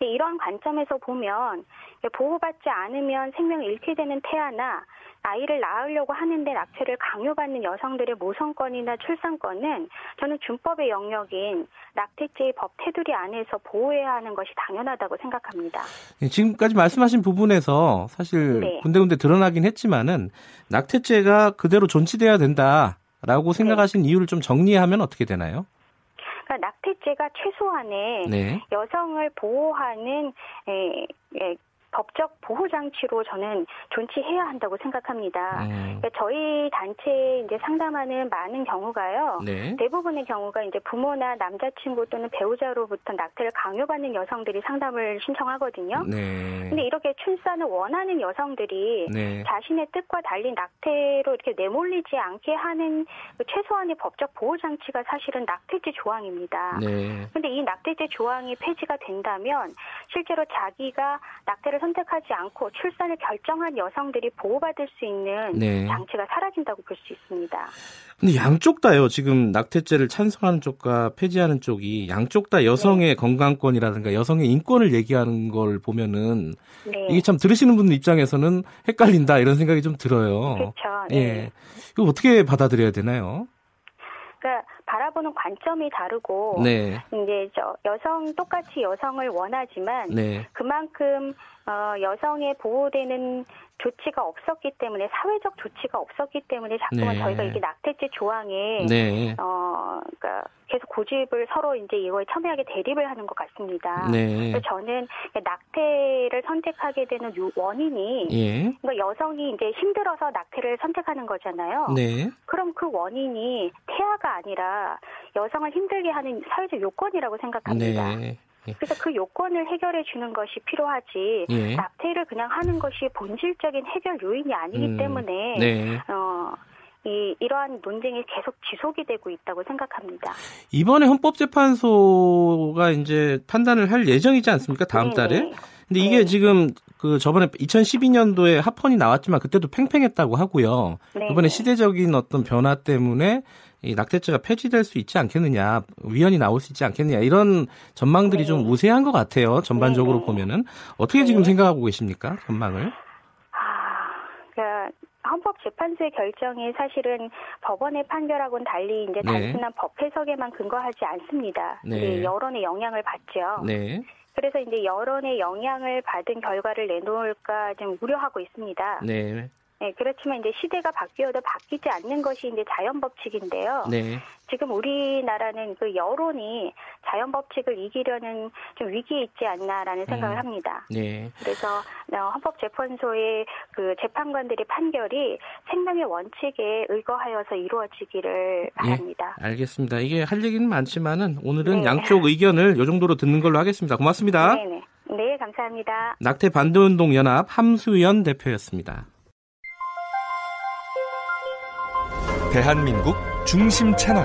이런 관점에서 보면 보호받지 않으면 생명을 잃게 되는 태아나 아이를 낳으려고 하는데 낙태를 강요받는 여성들의 모성권이나 출산권은 저는 준법의 영역인 낙태죄의 법 테두리 안에서 보호해야 하는 것이 당연하다고 생각합니다. 예, 지금까지 말씀하신 부분에서 사실 네. 군데군데 드러나긴 했지만은 낙태죄가 그대로 존치돼야 된다라고 네. 생각하신 이유를 좀 정리하면 어떻게 되나요? 그러니까 낙태죄가 최소한의 네. 여성을 보호하는 에, 에, 법적 보호 장치로 저는 존치해야 한다고 생각합니다. 음, 그러니까 저희 단체에 이제 상담하는 많은 경우가요. 네. 대부분의 경우가 이제 부모나 남자친구 또는 배우자로부터 낙태를 강요받는 여성들이 상담을 신청하거든요. 네. 근데 이렇게 출산을 원하는 여성들이 네. 자신의 뜻과 달리 낙태로 이렇게 내몰리지 않게 하는 그 최소한의 법적 보호 장치가 사실은 낙태죄 조항입니다. 네. 근데 이 낙태죄 조항이 폐지가 된다면 실제로 자기가 낙태를 선택하지 않고 출산을 결정한 여성들이 보호받을 수 있는 네. 장치가 사라진다고 볼 수 있습니다. 근데 양쪽 다요. 지금 낙태죄를 찬성하는 쪽과 폐지하는 쪽이 양쪽 다 여성의 네. 건강권이라든가 여성의 인권을 얘기하는 걸 보면은 네. 이게 참 들으시는 분들 입장에서는 헷갈린다 이런 생각이 좀 들어요. 그렇죠. 네. 예. 이거 어떻게 받아들여야 되나요? 그러니까 바라보는 관점이 다르고 네. 이제 저 여성 똑같이 여성을 원하지만 네. 그만큼 어, 여성의 보호되는 조치가 없었기 때문에 사회적 조치가 없었기 때문에 자꾸만 네. 저희가 이게 낙태죄 조항에 네. 어, 그러니까 계속 고집을 서로 이제 이거에 첨예하게 대립을 하는 것 같습니다. 네. 그래서 저는 낙태를 선택하게 되는 요- 원인이 예. 그러니까 여성이 이제 힘들어서 낙태를 선택하는 거잖아요. 네. 그럼 그 원인이 태아가 아니라 여성을 힘들게 하는 사회적 요건이라고 생각합니다. 네. 그래서 그 요건을 해결해 주는 것이 필요하지 예. 낙태를 그냥 하는 것이 본질적인 해결 요인이 아니기 음, 때문에 네. 어, 이, 이러한 논쟁이 계속 지속이 되고 있다고 생각합니다. 이번에 헌법재판소가 이제 판단을 할 예정이지 않습니까? 다음 네네. 달에. 근데 이게 네. 지금 그 저번에 2012년도에 합헌이 나왔지만 그때도 팽팽했다고 하고요. 네. 이번에 시대적인 어떤 변화 때문에 이 낙태죄가 폐지될 수 있지 않겠느냐, 위헌이 나올 수 있지 않겠느냐 이런 전망들이 네. 좀 우세한 것 같아요. 전반적으로 네. 보면은 어떻게 지금 생각하고 계십니까? 전망을? 아, 그러니까 헌법재판소의 결정이 사실은 법원의 판결하고는 달리 이제 네. 단순한 법 해석에만 근거하지 않습니다. 네. 이게 여론의 영향을 받죠. 네. 그래서 이제 여론의 영향을 받은 결과를 내놓을까 좀 우려하고 있습니다. 네. 네, 그렇지만 이제 시대가 바뀌어도 바뀌지 않는 것이 이제 자연 법칙인데요. 네. 지금 우리나라는 그 여론이 자연 법칙을 이기려는 좀 위기에 있지 않나라는 생각을 음. 합니다. 네. 그래서 어, 헌법재판소의 그 재판관들의 판결이 생명의 원칙에 의거하여서 이루어지기를 바랍니다. 알겠습니다. 이게 할 얘기는 많지만은 오늘은 네. 양쪽 의견을 요 정도로 듣는 걸로 하겠습니다. 고맙습니다. 네 네. 네, 감사합니다. 낙태 반대운동 연합 함수연 대표였습니다. 대한민국 중심 채널